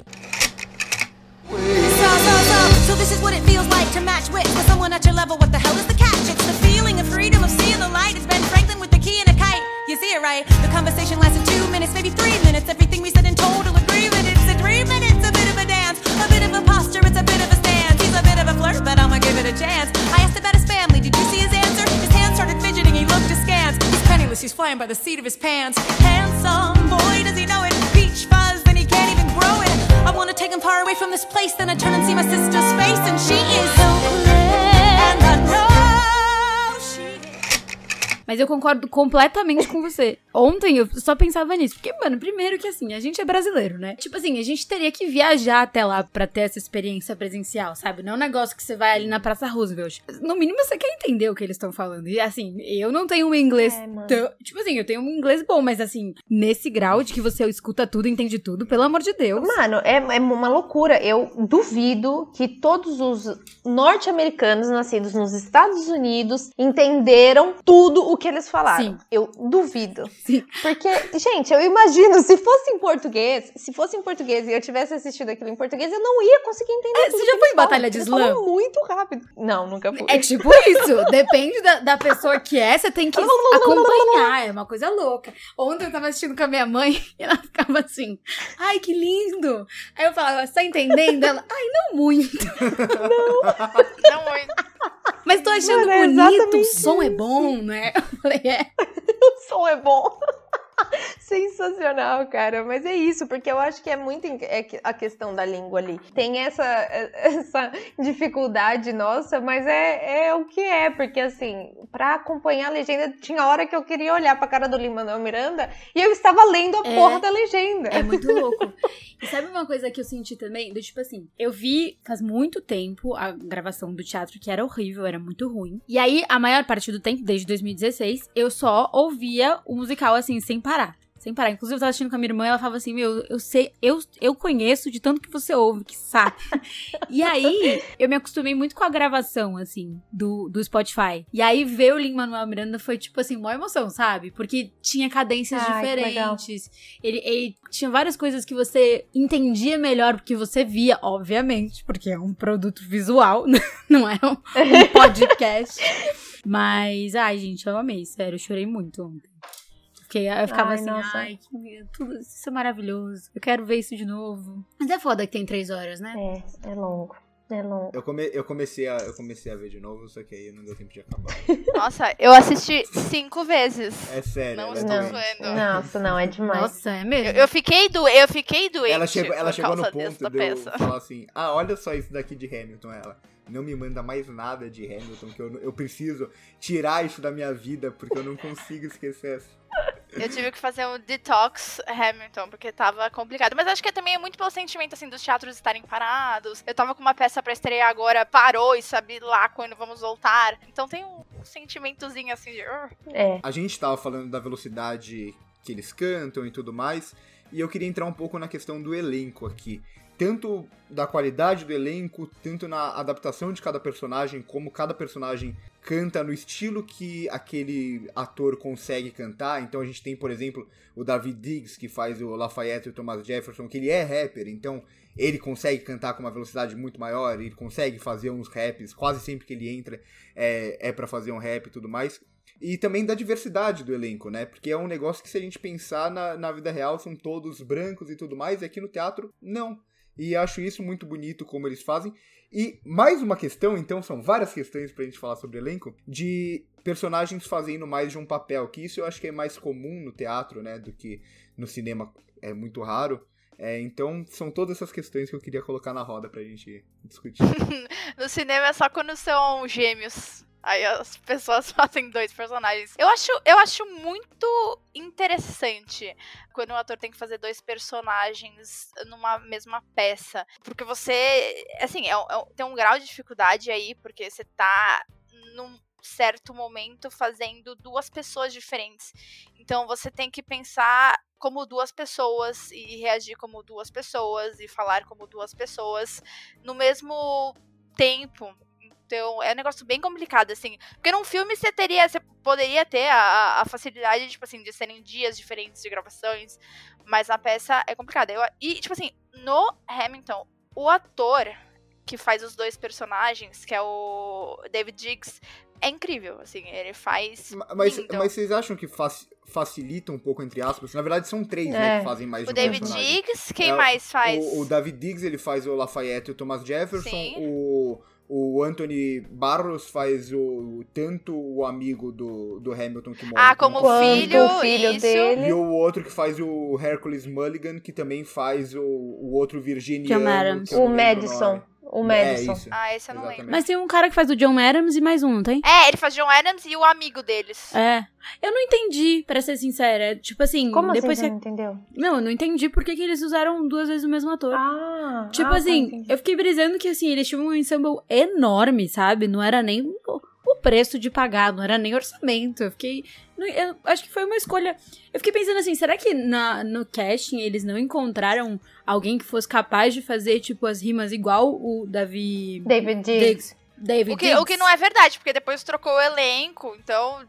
Speaker 8: So, so, so, so this is what it feels like to match wits with someone at your level. What the hell is the catch? It's the feeling of freedom of seeing the light. It's Ben Franklin with the key and a kite. You see it right? The conversation lasted two minutes, maybe three minutes. Everything we said in total agreement. It's a dream and it's a bit of a dance, a bit of a posture. It's a bit of a stance. He's a bit of a flirt, but I'ma give it a chance. I asked about his family. Did you see his answer? He's. He's flying by the seat of his pants. Handsome boy, does he know it? Peach fuzz, then he can't even grow it. I wanna take him far away from this place. Then I turn and see my sister's face, and she is so And
Speaker 4: Mas eu concordo completamente com você. Ontem eu só pensava nisso. Porque, mano, primeiro que assim, a gente é brasileiro, né? Tipo assim, a gente teria que viajar até lá pra ter essa experiência presencial, sabe? Não é um negócio que você vai ali na Praça Roosevelt. No mínimo você quer entender o que eles estão falando. E assim, eu não tenho um inglês.
Speaker 3: É,
Speaker 4: tão- Tipo assim, eu tenho um inglês bom, mas assim, nesse grau de que você escuta tudo, entende tudo, pelo amor de Deus.
Speaker 3: Mano, é, é uma loucura. Eu duvido que todos os norte-americanos nascidos nos Estados Unidos entenderam tudo o que eles falaram.
Speaker 4: Sim.
Speaker 3: Eu duvido.
Speaker 4: Sim.
Speaker 3: Porque, gente, eu imagino, se fosse em português, se fosse em português e eu tivesse assistido aquilo em português, eu não ia conseguir entender
Speaker 4: É,
Speaker 3: tudo
Speaker 4: você já foi em Batalha de Slam?
Speaker 3: muito rápido. Não, nunca fui.
Speaker 4: É tipo isso. Depende da, da pessoa que é, você tem que acompanhar. É uma coisa louca. Ontem eu tava assistindo com a minha mãe e [laughs] ela ficava assim: Ai, que lindo. Aí eu falava: Você tá entendendo? Ela: Ai, não muito. [laughs]
Speaker 5: Não, muito.
Speaker 4: Mas tô achando
Speaker 3: Mano, é
Speaker 4: bonito. O
Speaker 3: exatamente
Speaker 4: som é bom, né? [laughs] Eu falei: É. [laughs]
Speaker 3: o som é bom. [laughs] Sensacional, cara. Mas é isso, porque eu acho que é muito é a questão da língua ali. Tem essa, [laughs] essa dificuldade nossa, mas é, é o que é, porque assim, pra acompanhar a legenda, tinha hora que eu queria olhar pra cara do Lin-Manuel Miranda e eu estava lendo a
Speaker 4: É.
Speaker 3: porra da legenda.
Speaker 4: É muito [laughs] louco. E sabe uma coisa que eu senti também? Do tipo assim, eu vi faz muito tempo a gravação do teatro que era horrível, era muito ruim. E aí, a maior parte do tempo, desde 2016, eu só ouvia o musical assim, sem parar. Sem parar. Inclusive, eu tava assistindo com a minha irmã e ela falava assim: Meu, eu sei, eu, eu conheço de tanto que você ouve, que sabe. e aí, eu me acostumei muito com a gravação, assim, do, do Spotify. E aí, ver o Lin Manuel Miranda foi, tipo assim, uma emoção, sabe? Porque tinha cadências
Speaker 3: Ai,
Speaker 4: diferentes. Ele, ele tinha várias coisas que você entendia melhor porque você via, obviamente, porque é um produto visual, [laughs] não é um, um [laughs] podcast. Mas, ai, gente, eu amei, sério, eu chorei muito ontem. Fiquei, eu ficava
Speaker 3: Ai,
Speaker 4: assim,
Speaker 3: nossa.
Speaker 4: ai, que, tudo isso é maravilhoso. Eu quero ver isso de novo. Mas é foda que tem três horas, né?
Speaker 3: É, é longo. É longo.
Speaker 2: Eu, come, eu, comecei a, eu comecei a ver de novo, só que aí não deu tempo de acabar. [laughs]
Speaker 5: Nossa, eu assisti cinco vezes.
Speaker 2: É sério,
Speaker 5: Não
Speaker 2: é
Speaker 5: estou zoando.
Speaker 3: Nossa, não, é demais.
Speaker 4: Nossa, é mesmo.
Speaker 5: Eu, eu fiquei do, eu fiquei doente
Speaker 2: Ela chegou, ela chegou no ponto de eu falar assim: ah, olha só isso daqui de Hamilton. Ela não me manda mais nada de Hamilton, que eu, eu preciso tirar isso da minha vida, porque eu não consigo esquecer. essa-
Speaker 5: Eu tive que fazer um detox Hamilton, porque tava complicado. Mas acho que também é muito pelo sentimento, assim, dos teatros estarem parados. Eu tava com uma peça pra estrear agora, parou e sabe lá quando vamos voltar. Então tem um sentimentozinho, assim, de...
Speaker 3: É.
Speaker 2: A gente tava falando da velocidade que eles cantam e tudo mais, e eu queria entrar um pouco na questão do elenco aqui. Tanto da qualidade do elenco, tanto na adaptação de cada personagem, como cada personagem canta no estilo que aquele ator consegue cantar. Então a gente tem, por exemplo, o David Diggs, que faz o Lafayette e o Thomas Jefferson, que ele é rapper, então ele consegue cantar com uma velocidade muito maior, ele consegue fazer uns raps, quase sempre que ele entra é, é para fazer um rap e tudo mais. E também da diversidade do elenco, né? Porque é um negócio que se a gente pensar na, na vida real são todos brancos e tudo mais, e aqui no teatro, não. E acho isso muito bonito como eles fazem. E mais uma questão, então, são várias questões pra gente falar sobre elenco, de personagens fazendo mais de um papel, que isso eu acho que é mais comum no teatro, né, do que no cinema, é muito raro. É, então, são todas essas questões que eu queria colocar na roda pra gente discutir. [laughs]
Speaker 5: No cinema é só quando são gêmeos. Aí as pessoas [laughs] fazem dois personagens. Eu acho, eu acho muito interessante quando um ator tem que fazer dois personagens numa mesma peça. Porque você, assim, é, é tem um grau de dificuldade aí, porque você tá num certo momento fazendo duas pessoas diferentes. Então você tem que pensar como duas pessoas e reagir como duas pessoas e falar como duas pessoas no mesmo tempo. Então, é um negócio bem complicado, assim. Porque num filme você teria. Você poderia ter a, a facilidade, tipo assim, de serem dias diferentes de gravações. Mas na peça é complicado. Eu, e, tipo assim, no Hamilton, o ator que faz os dois personagens, que é o David Diggs, é incrível, assim, ele faz.
Speaker 2: Ma- Mas,
Speaker 5: lindo.
Speaker 2: mas vocês acham que faci- facilita um pouco, entre aspas? Na verdade, são três, né,
Speaker 3: É.
Speaker 2: que fazem mais
Speaker 5: O
Speaker 2: de um
Speaker 5: David
Speaker 2: personagem.
Speaker 5: Diggs, quem
Speaker 2: É,
Speaker 5: mais faz?
Speaker 2: O, o David Diggs, ele faz o Lafayette e o Thomas Jefferson.
Speaker 5: Sim.
Speaker 2: O, o Anthony Barros faz o tanto o amigo do, do Hamilton que morre.
Speaker 5: Ah, como
Speaker 2: Quanto
Speaker 5: filho,
Speaker 3: o filho
Speaker 5: isso.
Speaker 3: dele.
Speaker 2: E o outro que faz o Hercules Mulligan, que também faz o, o outro virginiano. Que eu não
Speaker 3: O Madison.
Speaker 2: É,
Speaker 3: Madison.
Speaker 2: isso.
Speaker 5: Ah, esse eu não
Speaker 2: Exatamente.
Speaker 5: lembro.
Speaker 4: Mas tem um cara que faz o John Adams e mais um, não tem?
Speaker 5: É, ele faz John Adams e o amigo deles.
Speaker 4: É. Eu não entendi, pra ser sincera. Tipo assim,
Speaker 3: Como assim
Speaker 4: depois
Speaker 3: você
Speaker 4: que.
Speaker 3: não entendeu?
Speaker 4: Não, eu não entendi por que, eles usaram duas vezes o mesmo ator.
Speaker 3: Ah,
Speaker 4: Tipo
Speaker 3: ah, tá,
Speaker 4: assim,
Speaker 3: entendi.
Speaker 4: eu fiquei brisando que assim, eles tinham um ensemble enorme, sabe? Não era nem preço de pagar, não era nem orçamento. Eu fiquei. Eu acho que foi uma escolha. Eu fiquei pensando assim, será que na, no casting eles não encontraram alguém que fosse capaz de fazer, tipo, as rimas igual o Davi
Speaker 3: David Diggs.
Speaker 4: Diggs? David
Speaker 5: O que,
Speaker 4: Diggs?
Speaker 5: o que não é verdade, porque depois trocou o elenco, então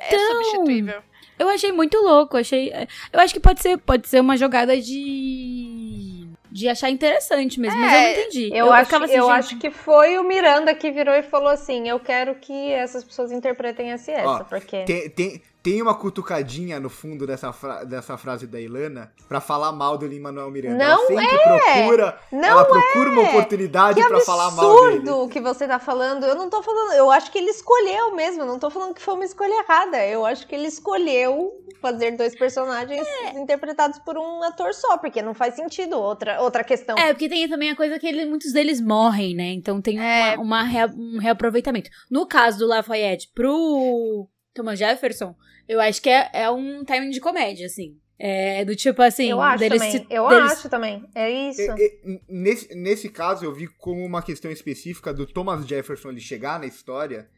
Speaker 5: é
Speaker 4: Então,
Speaker 5: substituível.
Speaker 4: Eu achei muito louco, achei. Eu acho que pode ser, pode ser uma jogada de. De achar interessante mesmo, mas eu não
Speaker 5: É,
Speaker 4: entendi.
Speaker 3: Eu, acho,
Speaker 4: ficava assim,
Speaker 3: eu
Speaker 4: gente,
Speaker 3: acho que foi o Miranda que virou e falou assim: Eu quero que essas pessoas interpretem essa e essa,
Speaker 2: Ó,
Speaker 3: porque.
Speaker 2: Tem, tem, tem uma cutucadinha no fundo dessa, fra- dessa frase da Ilana pra falar mal do Lin-Manuel Miranda.
Speaker 3: Não
Speaker 2: ela sempre procura,
Speaker 3: Não
Speaker 2: ela procura uma
Speaker 3: é!
Speaker 2: oportunidade
Speaker 3: Que
Speaker 2: pra falar mal dele.
Speaker 3: absurdo o que você tá falando. Eu não tô falando. Eu acho que ele escolheu mesmo. Eu não tô falando que foi uma escolha errada. Eu acho que ele escolheu fazer dois personagens
Speaker 4: É.
Speaker 3: interpretados por um ator só, porque não faz sentido outra, outra questão.
Speaker 4: É, porque tem também a coisa que ele- muitos deles morrem, né? Então tem uma,
Speaker 5: É.
Speaker 4: uma rea- um reaproveitamento. No caso do Lafayette pro Thomas Jefferson, eu acho que é, é um timing de comédia, assim. É do tipo assim.
Speaker 3: eu acho
Speaker 4: deles
Speaker 3: também.
Speaker 4: se-
Speaker 3: eu
Speaker 4: deles-
Speaker 3: acho também. É isso.
Speaker 2: E- e- nesse, nesse caso, eu vi como uma questão específica do Thomas Jefferson ele chegar na história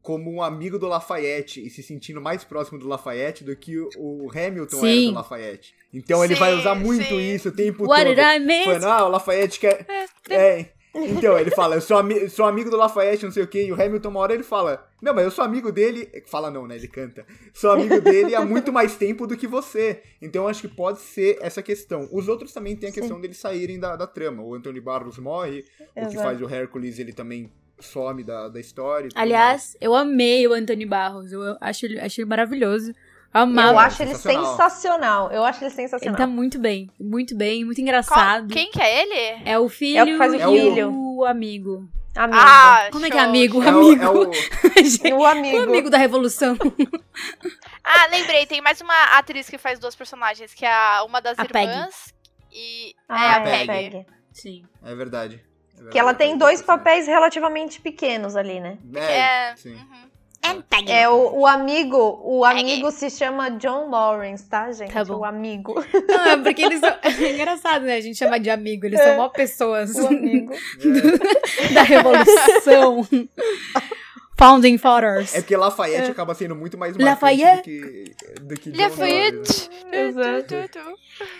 Speaker 2: como um amigo do Lafayette e se sentindo mais próximo do Lafayette do que o, o Hamilton era
Speaker 4: Sim.
Speaker 2: do Lafayette. Então ele vai
Speaker 5: Sim,
Speaker 2: usar muito
Speaker 5: sim.
Speaker 2: isso o tempo
Speaker 4: What
Speaker 2: todo.
Speaker 4: did I miss?
Speaker 2: Falando, ah, o Lafayette quer. É. Então, ele fala, eu sou, ami- sou amigo do Lafayette, não sei o quê, e o Hamilton, uma hora ele fala, não, mas eu sou amigo dele. Fala não, né? Ele canta. Sou amigo dele há muito mais tempo do que você. Então, acho que pode ser essa questão. Os outros também tem a questão deles saírem da, da trama. O Anthony Barros morre, o que
Speaker 3: Exato.
Speaker 2: faz o Hercules, ele também some da, da história.
Speaker 4: Aliás, eu amei o Anthony Barros. Eu acho ele, achei ele maravilhoso. Eu amava.
Speaker 3: Eu acho ele
Speaker 2: sensacional.
Speaker 3: sensacional. Eu acho ele
Speaker 4: Ele
Speaker 3: sensacional.
Speaker 4: tá muito bem. Muito bem, muito
Speaker 5: Qual-
Speaker 4: engraçado.
Speaker 5: quem que é ele?
Speaker 4: É o filho
Speaker 3: É o que faz o
Speaker 4: e
Speaker 2: filho.
Speaker 4: o amigo.
Speaker 3: Amigo.
Speaker 5: Ah,
Speaker 4: Como é que
Speaker 5: show,
Speaker 4: é amigo?
Speaker 5: show.
Speaker 2: É o-
Speaker 4: amigo.
Speaker 2: é o-
Speaker 3: o [laughs]
Speaker 4: O
Speaker 3: amigo.
Speaker 4: amigo da Revolução. [laughs]
Speaker 5: Ah, lembrei, tem mais uma atriz que faz duas personagens, que é a- uma das
Speaker 4: A Peggy.
Speaker 5: irmãs e
Speaker 3: Ah,
Speaker 5: é a
Speaker 2: é,
Speaker 5: Peggy.
Speaker 3: Peggy.
Speaker 4: Sim.
Speaker 2: É verdade. É verdade.
Speaker 3: Que ela tem
Speaker 2: É
Speaker 3: dois papéis relativamente pequenos ali, né?
Speaker 2: É,
Speaker 5: É,
Speaker 2: sim.
Speaker 5: uhum.
Speaker 3: É, o, o amigo, o amigo se chama John Lawrence, tá, gente?
Speaker 4: Tá bom.
Speaker 3: O amigo.
Speaker 4: Não, é porque eles são. [laughs] É engraçado, né? A gente chama de amigo. Eles são mó pessoas
Speaker 3: O amigo. [laughs]
Speaker 4: da Revolução. Founding Fathers.
Speaker 2: É porque Lafayette acaba sendo muito mais
Speaker 4: Lafayette.
Speaker 2: marcante do que, do que
Speaker 5: Lafayette.
Speaker 3: Exato.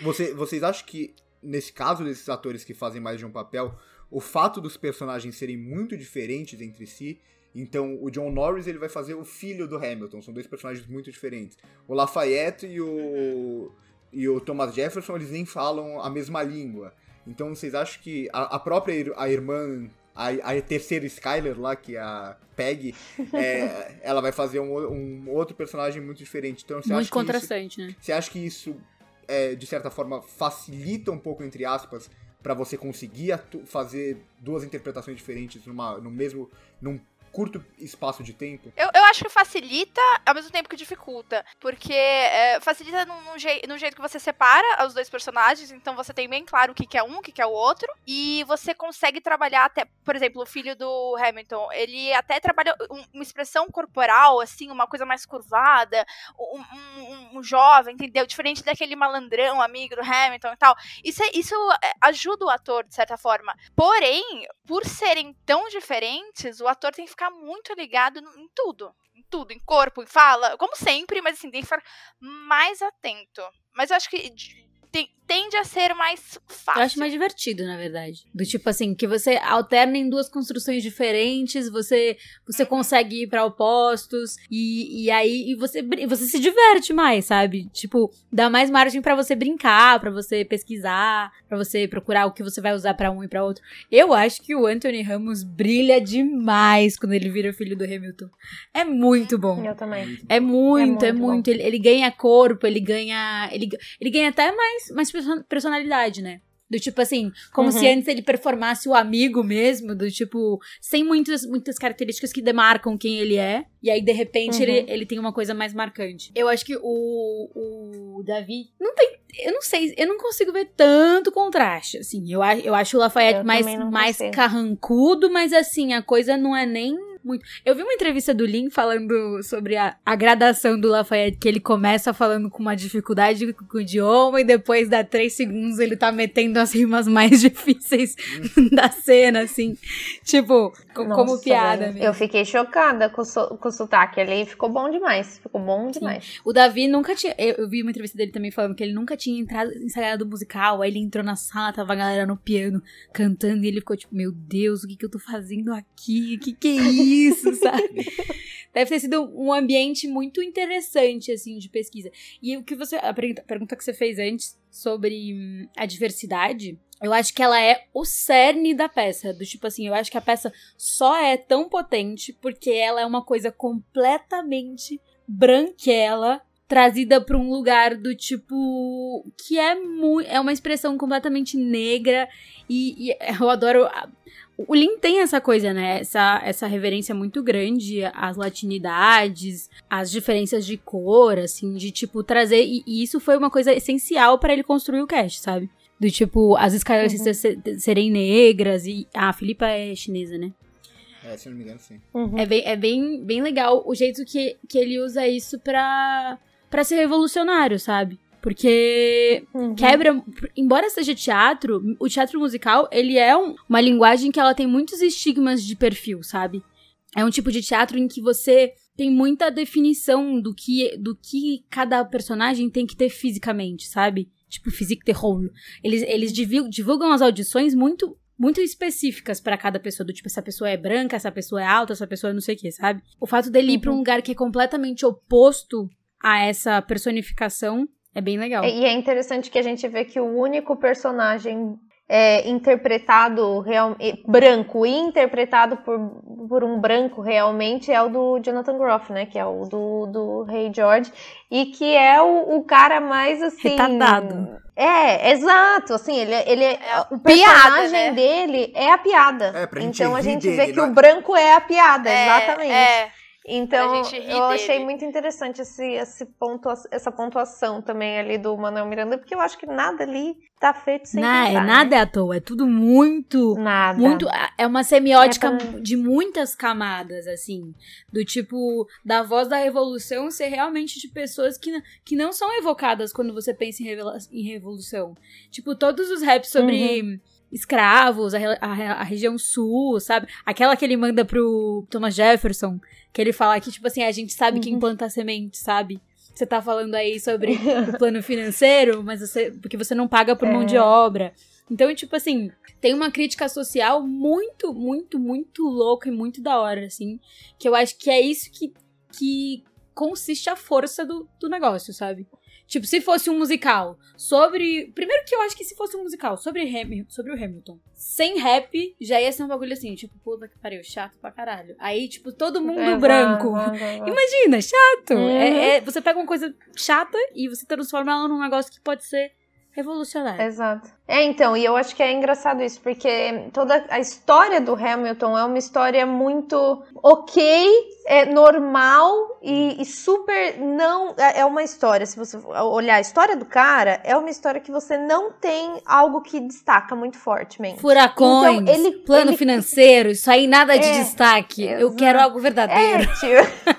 Speaker 2: Você, vocês acham que, nesse caso desses atores que fazem mais de um papel, o fato dos personagens serem muito diferentes entre si, então o John Norris ele vai fazer o filho do Hamilton, são dois personagens muito diferentes. O Lafayette e o, e o Thomas Jefferson, eles nem falam a mesma língua. Então vocês acham que a, a própria a irmã, a, a terceira Skyler lá, que é a Peggy, [laughs] é, ela vai fazer um, um outro personagem muito diferente. Então você
Speaker 4: Muito
Speaker 2: acha que isso,
Speaker 4: contrastante, né?
Speaker 2: você acha que isso, é, de certa forma, facilita um pouco, entre aspas, pra você conseguir fazer duas interpretações diferentes numa, no mesmo. num curto espaço de tempo?
Speaker 5: Eu, eu acho que facilita ao mesmo tempo que dificulta. Porque é, facilita num, num jei- num jeito que você separa os dois personagens, então você tem bem claro o que, que é um, o que, que é o outro. E você consegue trabalhar até, por exemplo, o filho do Hamilton, ele até trabalha um- uma expressão corporal, assim, uma coisa mais curvada, um, um- um- um jovem, entendeu? Diferente daquele malandrão, amigo do Hamilton e tal. Isso, é- isso é, ajuda o ator, de certa forma. Porém, por serem tão diferentes, o ator tem que ficar ficar muito ligado em tudo. Em tudo, em corpo, em fala, como sempre, mas assim, tem que ficar mais atento. Mas eu acho que tem- tende a ser mais fácil.
Speaker 4: Eu acho mais divertido, na verdade. Do tipo assim, que você alterna em duas construções diferentes, você você consegue ir pra opostos, e, e aí e você, você se diverte mais, sabe? Tipo, dá mais margem pra você brincar, pra você pesquisar, pra você procurar o que você vai usar pra um e pra outro. Eu acho que o Anthony Ramos brilha demais quando ele vira filho do Hamilton. É muito bom.
Speaker 3: Eu também.
Speaker 4: É muito, é
Speaker 3: muito
Speaker 4: muito. Ele, ele ganha corpo, ele ganha. Ele, ele ganha até mais, mais perso- personalidade, né? Do tipo assim, como
Speaker 3: Uhum.
Speaker 4: se antes ele performasse o amigo mesmo, do tipo, sem muitas, muitas características que demarcam quem ele é. E aí, de repente,
Speaker 3: Uhum.
Speaker 4: ele, ele tem uma coisa mais marcante. Eu acho que o, o Davi não tem. Eu não sei, eu não consigo ver tanto contraste, assim. Eu, eu acho o Lafayette
Speaker 3: Eu
Speaker 4: mais, mais
Speaker 3: consigo.
Speaker 4: carrancudo, mas assim, a coisa não é nem muito. Eu vi uma entrevista do Lin falando sobre a, a gradação do Lafayette, que ele começa falando com uma dificuldade com o idioma e depois dá três segundos ele tá metendo as rimas mais [laughs] difíceis da cena, assim. Tipo, co- como
Speaker 3: Nossa,
Speaker 4: piada
Speaker 3: velho.
Speaker 4: mesmo.
Speaker 3: Eu fiquei chocada com o, so- com o sotaque ali. Ficou bom demais. Ficou bom demais.
Speaker 4: O Davi nunca tinha. Eu, eu vi uma entrevista dele também falando que ele nunca tinha entrado ensaiado musical. Aí ele entrou na sala, tava a galera no piano cantando e ele ficou tipo: Meu Deus, o que, que eu tô fazendo aqui? O que, que é isso, [laughs] sabe? Deve ter sido um ambiente muito interessante, assim, de pesquisa. E o que você. A pergunta, que você fez antes sobre hum, a diversidade. Eu acho que ela é o cerne da peça. Do tipo assim, eu acho que a peça só é tão potente porque ela é uma coisa completamente branquela trazida para um lugar do tipo que é muito é uma expressão completamente negra e, e eu adoro a- o Lin tem essa coisa, né? Essa, essa reverência muito grande às latinidades, às diferenças de cor, assim, de tipo trazer. E, e isso foi uma coisa essencial para ele construir o cast, sabe? Do tipo, as Sisters se- serem negras e. Ah, a Filipa é chinesa, né?
Speaker 2: É, se eu não me engano, sim.
Speaker 3: Uhum.
Speaker 4: É bem, é bem, bem legal o jeito que, que ele usa isso pra, pra ser revolucionário, sabe? Porque
Speaker 3: Uhum.
Speaker 4: quebra. Embora seja teatro, o teatro musical, ele é um- uma linguagem que ela tem muitos estigmas de perfil, sabe? É um tipo de teatro em que você tem muita definição do que, do que cada personagem tem que ter fisicamente, sabe? Tipo, physique de rôle. Eles, eles divul- divulgam as audições muito muito específicas pra cada pessoa, do tipo, essa pessoa é branca, essa pessoa é alta, essa pessoa é não sei o que, sabe? O fato dele ir pra um lugar que é completamente oposto a essa personificação é bem legal.
Speaker 3: E é interessante que a gente vê que o único personagem é, interpretado real, branco e interpretado por, por um branco realmente é o do Jonathan Groff, né? Que é o do, do Rei George. E que é o, o cara mais assim.
Speaker 4: Retardado.
Speaker 3: É, exato. Assim, ele, é- ele é,
Speaker 5: É a
Speaker 3: o
Speaker 5: piada,
Speaker 3: personagem
Speaker 5: né?
Speaker 3: dele é a piada.
Speaker 2: É, pra gente
Speaker 3: então a gente
Speaker 2: dele,
Speaker 3: vê que o
Speaker 2: é?
Speaker 3: branco é a piada,
Speaker 5: É,
Speaker 3: exatamente.
Speaker 5: É,
Speaker 3: Então, eu achei
Speaker 5: dele.
Speaker 3: muito interessante esse, esse pontua- essa pontuação também ali do Manuel Miranda, porque eu acho que nada ali tá feito sem
Speaker 4: Na-
Speaker 3: pensar,
Speaker 4: é nada é à toa, é tudo muito
Speaker 3: né? Nada.
Speaker 4: muito é uma semiótica
Speaker 3: É pra-
Speaker 4: de muitas camadas assim do tipo da voz da revolução ser realmente de pessoas que, que não são evocadas quando você pensa em, em revolução tipo todos os raps sobre
Speaker 3: Uhum.
Speaker 4: Escravos a, a a região sul sabe aquela que ele manda pro Thomas Jefferson que ele fala que tipo assim a gente sabe
Speaker 3: Uhum.
Speaker 4: quem planta a semente sabe você tá falando aí sobre o plano financeiro, mas você. Porque você não paga por mão
Speaker 3: É.
Speaker 4: de obra. Então, tipo assim, tem uma crítica social muito, muito, muito louca e muito da hora, assim. Que eu acho que é isso que, que consiste a força do, do negócio, sabe? Tipo, se fosse um musical sobre. Primeiro que eu acho que se fosse um musical sobre, Ham, sobre o Hamilton, sem rap, já ia ser um bagulho assim, tipo, puta que pariu, chato pra caralho. Aí, tipo, todo mundo
Speaker 3: Exato,
Speaker 4: branco.
Speaker 3: exato, exato. [laughs]
Speaker 4: Imagina, chato.
Speaker 3: Uhum.
Speaker 4: É- é- você pega uma coisa chata e você transforma ela num negócio que pode ser revolucionário.
Speaker 3: Exato. É, então, e eu acho que é engraçado isso, porque toda a história do Hamilton é uma história muito ok, é normal e, e super não. É é uma história, se você olhar a história do cara, é uma história que você não tem algo que destaca muito fortemente.
Speaker 4: Furacões,
Speaker 3: Então, ele-
Speaker 4: plano
Speaker 3: ele-
Speaker 4: financeiro, isso aí nada de
Speaker 3: É,
Speaker 4: destaque. Eu quero algo verdadeiro.
Speaker 3: É, tio. [laughs]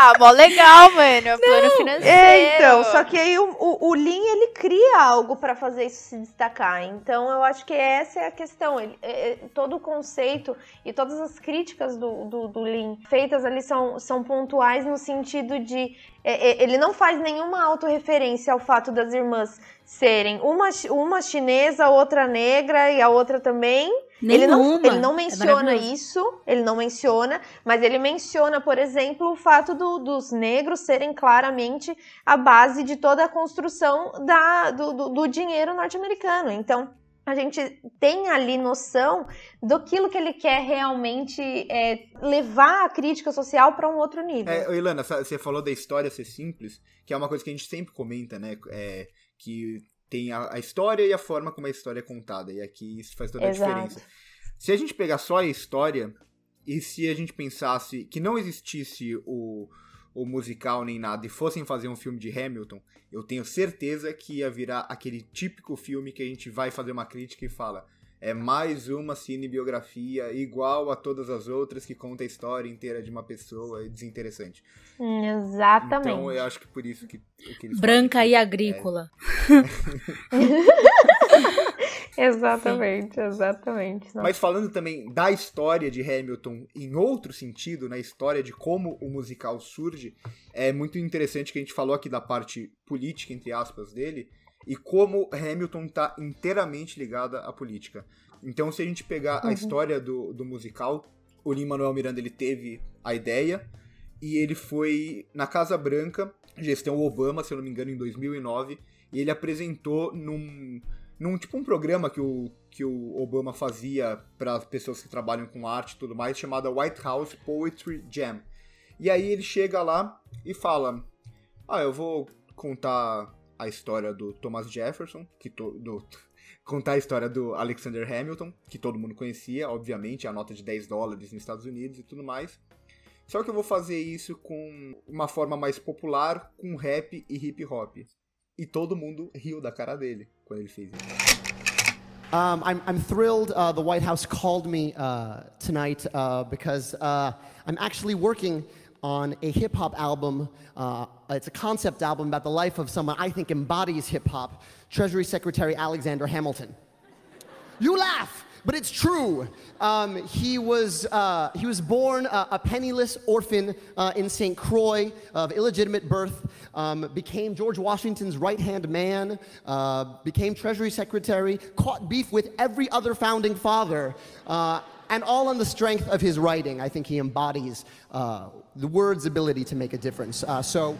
Speaker 5: Ah, mó legal, mano. É plano financeiro.
Speaker 3: É, então, só que aí o, o, o Lean, ele cria algo pra fazer isso se destacar. Então, eu acho que essa é a questão. Ele- é- é- todo o conceito e todas as críticas do, do, do Lean feitas ali são, são pontuais no sentido de... é, ele não faz nenhuma autorreferência ao fato das irmãs serem uma, uma chinesa, outra negra e a outra também. Ele não,
Speaker 4: Nenhuma.
Speaker 3: ele não
Speaker 4: É
Speaker 3: menciona
Speaker 4: maravilhoso.
Speaker 3: isso, ele não menciona, mas ele menciona, por exemplo, o fato do- dos negros serem claramente a base de toda a construção da, do, do- do dinheiro norte-americano. Então, a gente tem ali noção do que ele quer realmente é, levar a crítica social para um outro nível.
Speaker 2: É, Ilana, você falou da história ser simples, que é uma coisa que a gente sempre comenta, né? É, que tem a, a história e a forma como a história é contada. E aqui isso faz toda a
Speaker 3: Exato.
Speaker 2: diferença. Se a gente pegar só a história, e se a gente pensasse que não existisse o, o musical nem nada e fossem fazer um filme de Hamilton, eu tenho certeza que ia virar aquele típico filme que a gente vai fazer uma crítica e fala. É mais uma cinebiografia igual a todas as outras que conta a história inteira de uma pessoa e desinteressante.
Speaker 3: Hum, Exatamente.
Speaker 2: Então eu acho que por isso que, que eles
Speaker 4: Branca e agrícola. [laughs]
Speaker 3: Exatamente, exatamente. Nossa.
Speaker 2: Mas falando também da história de Hamilton em outro sentido, na história de como o musical surge, é muito interessante que a gente falou aqui da parte política, entre aspas, dele, e como Hamilton está inteiramente ligada à política. Então, se a gente pegar a história do, do musical, o Lin-Manuel Miranda ele teve a ideia e ele foi na Casa Branca, gestão Obama, se eu não me engano, em 2009, e ele apresentou num, num tipo um programa que o, que o Obama fazia para as pessoas que trabalham com arte e tudo mais, chamada White House Poetry Jam. E aí ele chega lá e fala: Ah, eu vou contar a história do Thomas Jefferson, que to, do, [laughs] contar a história do Alexander Hamilton, que todo mundo conhecia, obviamente, a nota de 10 dólares nos Estados Unidos e tudo mais. Só que eu vou fazer isso com uma forma mais popular, com rap e hip hop. E todo mundo riu da cara dele quando ele fez isso.
Speaker 9: Um, I'm, I'm thrilled uh, the White House called me uh, tonight uh, because uh, I'm actually working on a hip hop album. Uh, it's a concept album about the life of someone I think embodies hip hop Treasury Secretary Alexander Hamilton. You laugh, but it's true. Um, he, was, uh, he was born uh, a penniless orphan uh, in St. Croix of illegitimate birth, um, became George Washington's right hand man, uh, became Treasury Secretary, caught beef with every other founding father. And all on the strength of his writing. I think he embodies uh, the word's ability to make a difference. Uh, so,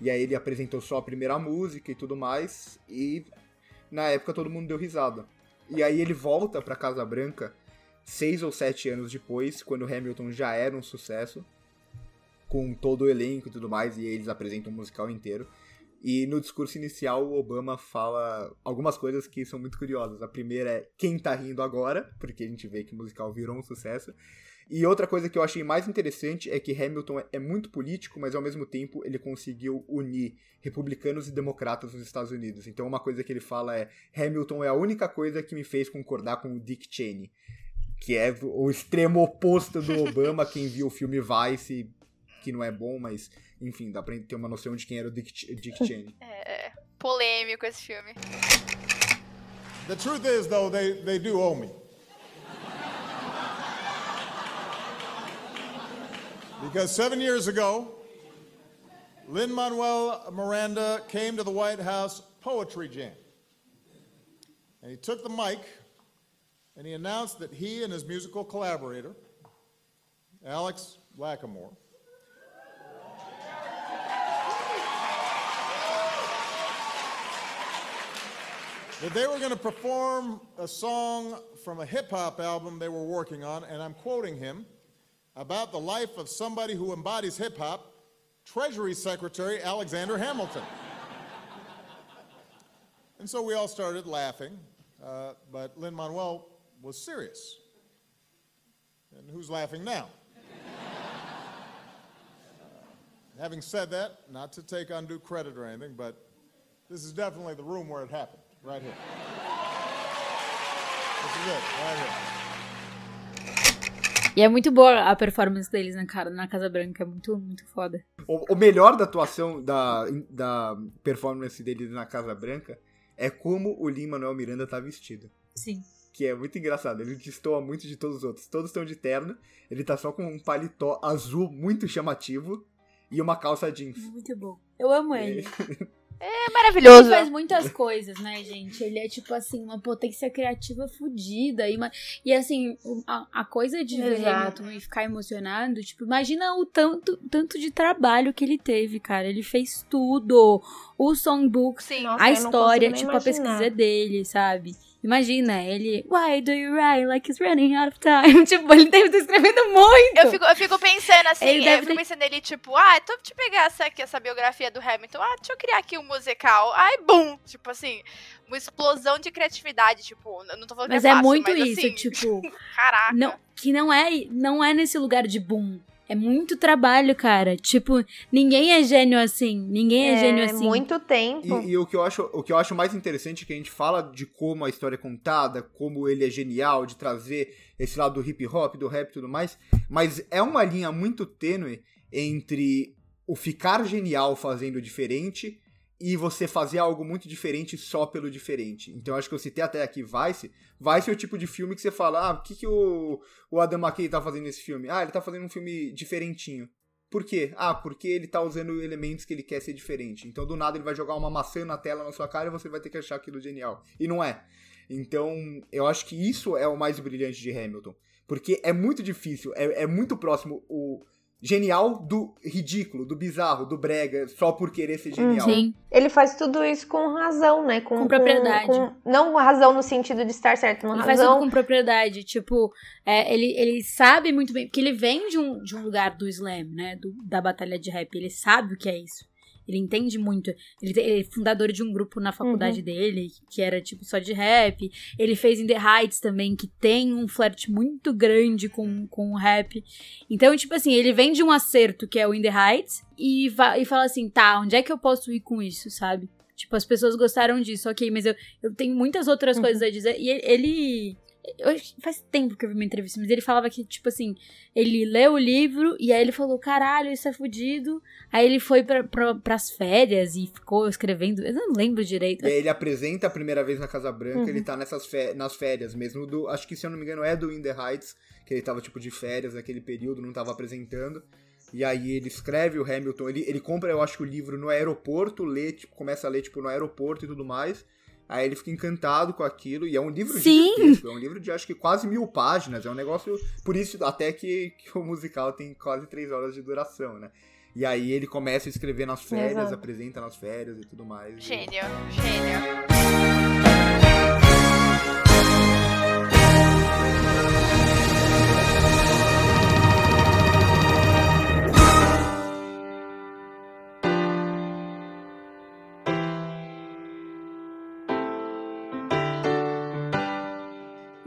Speaker 2: E aí ele apresentou só a primeira música e tudo mais, e na época todo mundo deu risada. E aí ele volta pra Casa Branca seis ou sete anos depois, quando Hamilton já era um sucesso, com todo o elenco e tudo mais, e eles apresentam o musical inteiro. E no discurso inicial, o Obama fala algumas coisas que são muito curiosas. A primeira é quem tá rindo agora, porque a gente vê que o musical virou um sucesso. E outra coisa que eu achei mais interessante é que Hamilton é muito político, mas ao mesmo tempo ele conseguiu unir republicanos e democratas nos Estados Unidos. Então uma coisa que ele fala é: Hamilton é a única coisa que me fez concordar com o Dick Cheney, que é o extremo oposto do Obama. Quem viu o filme Vice, que não é bom, mas enfim, dá pra ter uma noção de quem era o Dick, Dick [laughs] Cheney.
Speaker 5: É polêmico esse filme.
Speaker 6: The truth is, though, they, they do owe me. Because seven years ago, Lin Manuel Miranda came to the White House Poetry Jam. And he took the mic and he announced that he and his musical collaborator, Alex Lackamore, that they were going to perform a song from a hip hop album they were working on, and I'm quoting him about the life of somebody who embodies hip hop, Treasury Secretary Alexander Hamilton. [laughs] and so we all started laughing, uh, but Lin Manuel was serious. And who's laughing now? [laughs] Having said that, not to take undue credit or anything, but this is definitely the room where it happened, right here. This is it, right here.
Speaker 4: E é muito boa a performance deles na, cara, na Casa Branca, é muito, muito foda.
Speaker 2: O, o melhor da atuação, da, da performance dele na Casa Branca, é como o Lin-Manuel Miranda tá vestido.
Speaker 4: Sim.
Speaker 2: Que é muito engraçado, ele destoa muito de todos os outros. Todos estão de terno, ele tá só com um paletó azul muito chamativo e uma calça jeans.
Speaker 4: Muito bom. Eu amo ele. [laughs]
Speaker 5: É
Speaker 4: Ele
Speaker 5: maravilhoso.
Speaker 4: faz muitas coisas, né, gente? Ele é, tipo assim, uma potência criativa fodida. E, uma- e assim, a, a coisa de ver
Speaker 3: Exato.
Speaker 4: Hamilton e ficar emocionado, tipo, imagina o tanto, tanto de trabalho que ele teve, cara. Ele fez tudo. O songbook,
Speaker 5: Sim.
Speaker 3: Nossa,
Speaker 4: a
Speaker 3: eu não
Speaker 4: história, tipo, a
Speaker 3: imaginar.
Speaker 4: pesquisa dele, sabe? Imagina, ele. Why do you write like it's running out of time? [laughs] tipo, ele deve estar escrevendo muito.
Speaker 5: Eu fico, eu fico pensando assim,
Speaker 4: Ele
Speaker 5: eu fico
Speaker 4: ter-
Speaker 5: pensando nele, tipo, ah, então deixa eu pegar essa aqui, essa biografia do Hamilton, ah, deixa eu criar aqui um musical. Ai, bum! Tipo assim, uma explosão de criatividade, tipo, eu não tô falando
Speaker 4: Mas
Speaker 5: que é,
Speaker 4: é
Speaker 5: fácil,
Speaker 4: muito
Speaker 5: mas,
Speaker 4: isso,
Speaker 5: assim,
Speaker 4: tipo. [laughs]
Speaker 5: Caraca.
Speaker 4: Não, que não é, não é nesse lugar de boom. É muito trabalho, cara. Tipo, ninguém é gênio assim. Ninguém é, gênio assim.
Speaker 3: muito tempo.
Speaker 2: E, e o, que eu acho, o que eu acho mais interessante é que a gente fala de como a história é contada, como ele é genial, de trazer esse lado do hip hop, do rap e tudo mais, mas é uma linha muito tênue entre o ficar genial fazendo diferente e você fazer algo muito diferente só pelo diferente. Então acho que eu citei até aqui Vice. Vice é o tipo de filme que você fala, ah, o que, que o, o Adam McKay tá fazendo nesse filme? Ah, ele tá fazendo um filme diferentinho. Por quê? Ah, porque ele tá usando elementos que ele quer ser diferente. Então, do nada, ele vai jogar uma maçã na tela na sua cara e você vai ter que achar aquilo genial. E não é. Então, eu acho que isso é o mais brilhante de Hamilton. Porque é muito difícil, é, é muito próximo o genial do ridículo, do bizarro, do brega, só por querer ser genial.
Speaker 4: Sim.
Speaker 3: Ele faz tudo isso com razão, né? Com,
Speaker 4: Com propriedade.
Speaker 3: com- não razão no sentido de estar certo, uma
Speaker 4: Ele faz tudo
Speaker 3: razão.
Speaker 4: com propriedade. Tipo, é, ele, ele sabe muito bem. Porque ele vem de um, de um lugar do slam, né? do- da batalha de rap. Ele sabe o que é isso. Ele entende muito. Ele, é fundador de um grupo na faculdade dele, que era tipo só de rap. Ele fez In The Heights também, que tem um flerte muito grande com, com o rap. Então, tipo assim, ele vem de um acerto que é o In The Heights e, e fala assim: tá, onde é que eu posso ir com isso, sabe? Tipo, as pessoas gostaram disso, ok, mas eu, eu tenho muitas outras
Speaker 3: Uhum.
Speaker 4: coisas a dizer. E ele. Eu faz tempo que eu vi uma entrevista, mas ele falava que, tipo assim, ele leu o livro e aí ele falou: caralho, isso é fudido. Aí ele foi pra, pra, pras férias e ficou escrevendo. Eu não lembro direito.
Speaker 2: E aí ele apresenta a primeira vez na Casa Branca,
Speaker 3: Uhum.
Speaker 2: ele tá nessas nas férias mesmo do. Acho que se eu não me engano é do In The Heights, que ele tava tipo de férias naquele período, não tava apresentando. E aí ele escreve o Hamilton, ele, ele compra, eu acho que o livro no aeroporto, lê, tipo, começa a ler tipo no aeroporto e tudo mais. Aí ele fica encantado com aquilo, e é um livro
Speaker 4: Sim.
Speaker 2: gigantesco, é um livro de acho que quase mil páginas, é um negócio. Por isso, até que, que o musical tem quase três horas de duração, né? E aí ele começa a escrever nas férias,
Speaker 3: Exato.
Speaker 2: apresenta nas férias e tudo mais. e-
Speaker 5: Gênio, gênio.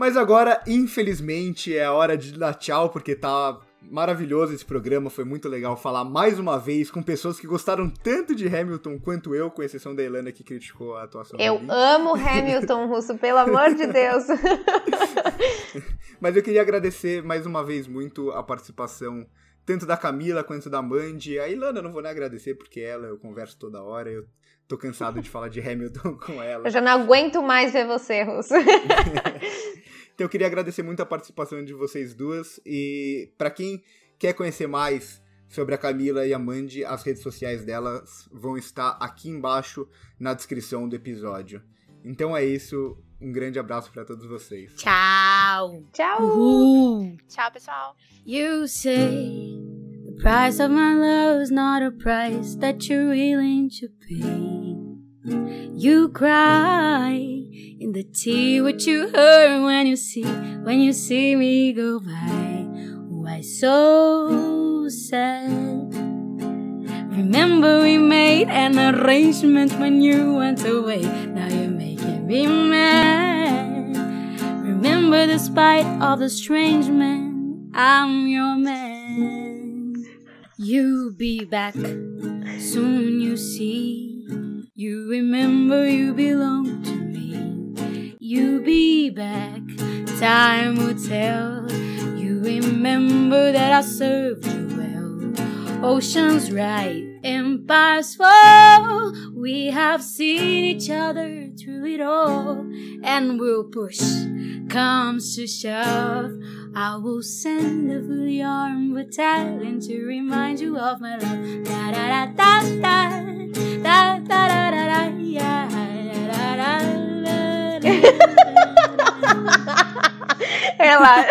Speaker 2: Mas agora, infelizmente, é a hora de dar tchau, porque tá maravilhoso esse programa. Foi muito legal falar mais uma vez com pessoas que gostaram tanto de Hamilton quanto eu, com exceção da Ilana que criticou a atuação
Speaker 3: Eu
Speaker 2: dele.
Speaker 3: amo Hamilton Russo, pelo amor de Deus. [laughs]
Speaker 2: Mas eu queria agradecer mais uma vez muito a participação tanto da Camila quanto da Mandy. A Ilana eu não vou nem agradecer, porque ela eu converso toda hora. Eu tô cansado de falar de Hamilton [laughs] com ela.
Speaker 3: Eu já não aguento mais ver você, Russo. [laughs]
Speaker 2: Então eu queria agradecer muito a participação de vocês duas e pra quem quer conhecer mais sobre a Camila e a Mandy, as redes sociais delas vão estar aqui embaixo na descrição do episódio. Então é isso, um grande abraço pra todos vocês.
Speaker 4: Tchau!
Speaker 3: Tchau.
Speaker 4: Uhul!
Speaker 5: Tchau, pessoal.
Speaker 4: You say the price of my love is not a price that you're willing to pay. You cry in the tea what you heard when you see when you see me go by. Why so sad? Remember we made an arrangement when you went away. Now you're making me mad. Remember, despite all the strange men, I'm your man. You'll be back soon, you see. You remember you belong to me. You'll be back, time will tell. You remember that I served you well. Oceans rise, empires fall. We have seen each other through it all, and we'll push. Comes to shove, I will send a fully armed battalion to remind you of my love. Da da da da da.
Speaker 3: Ela.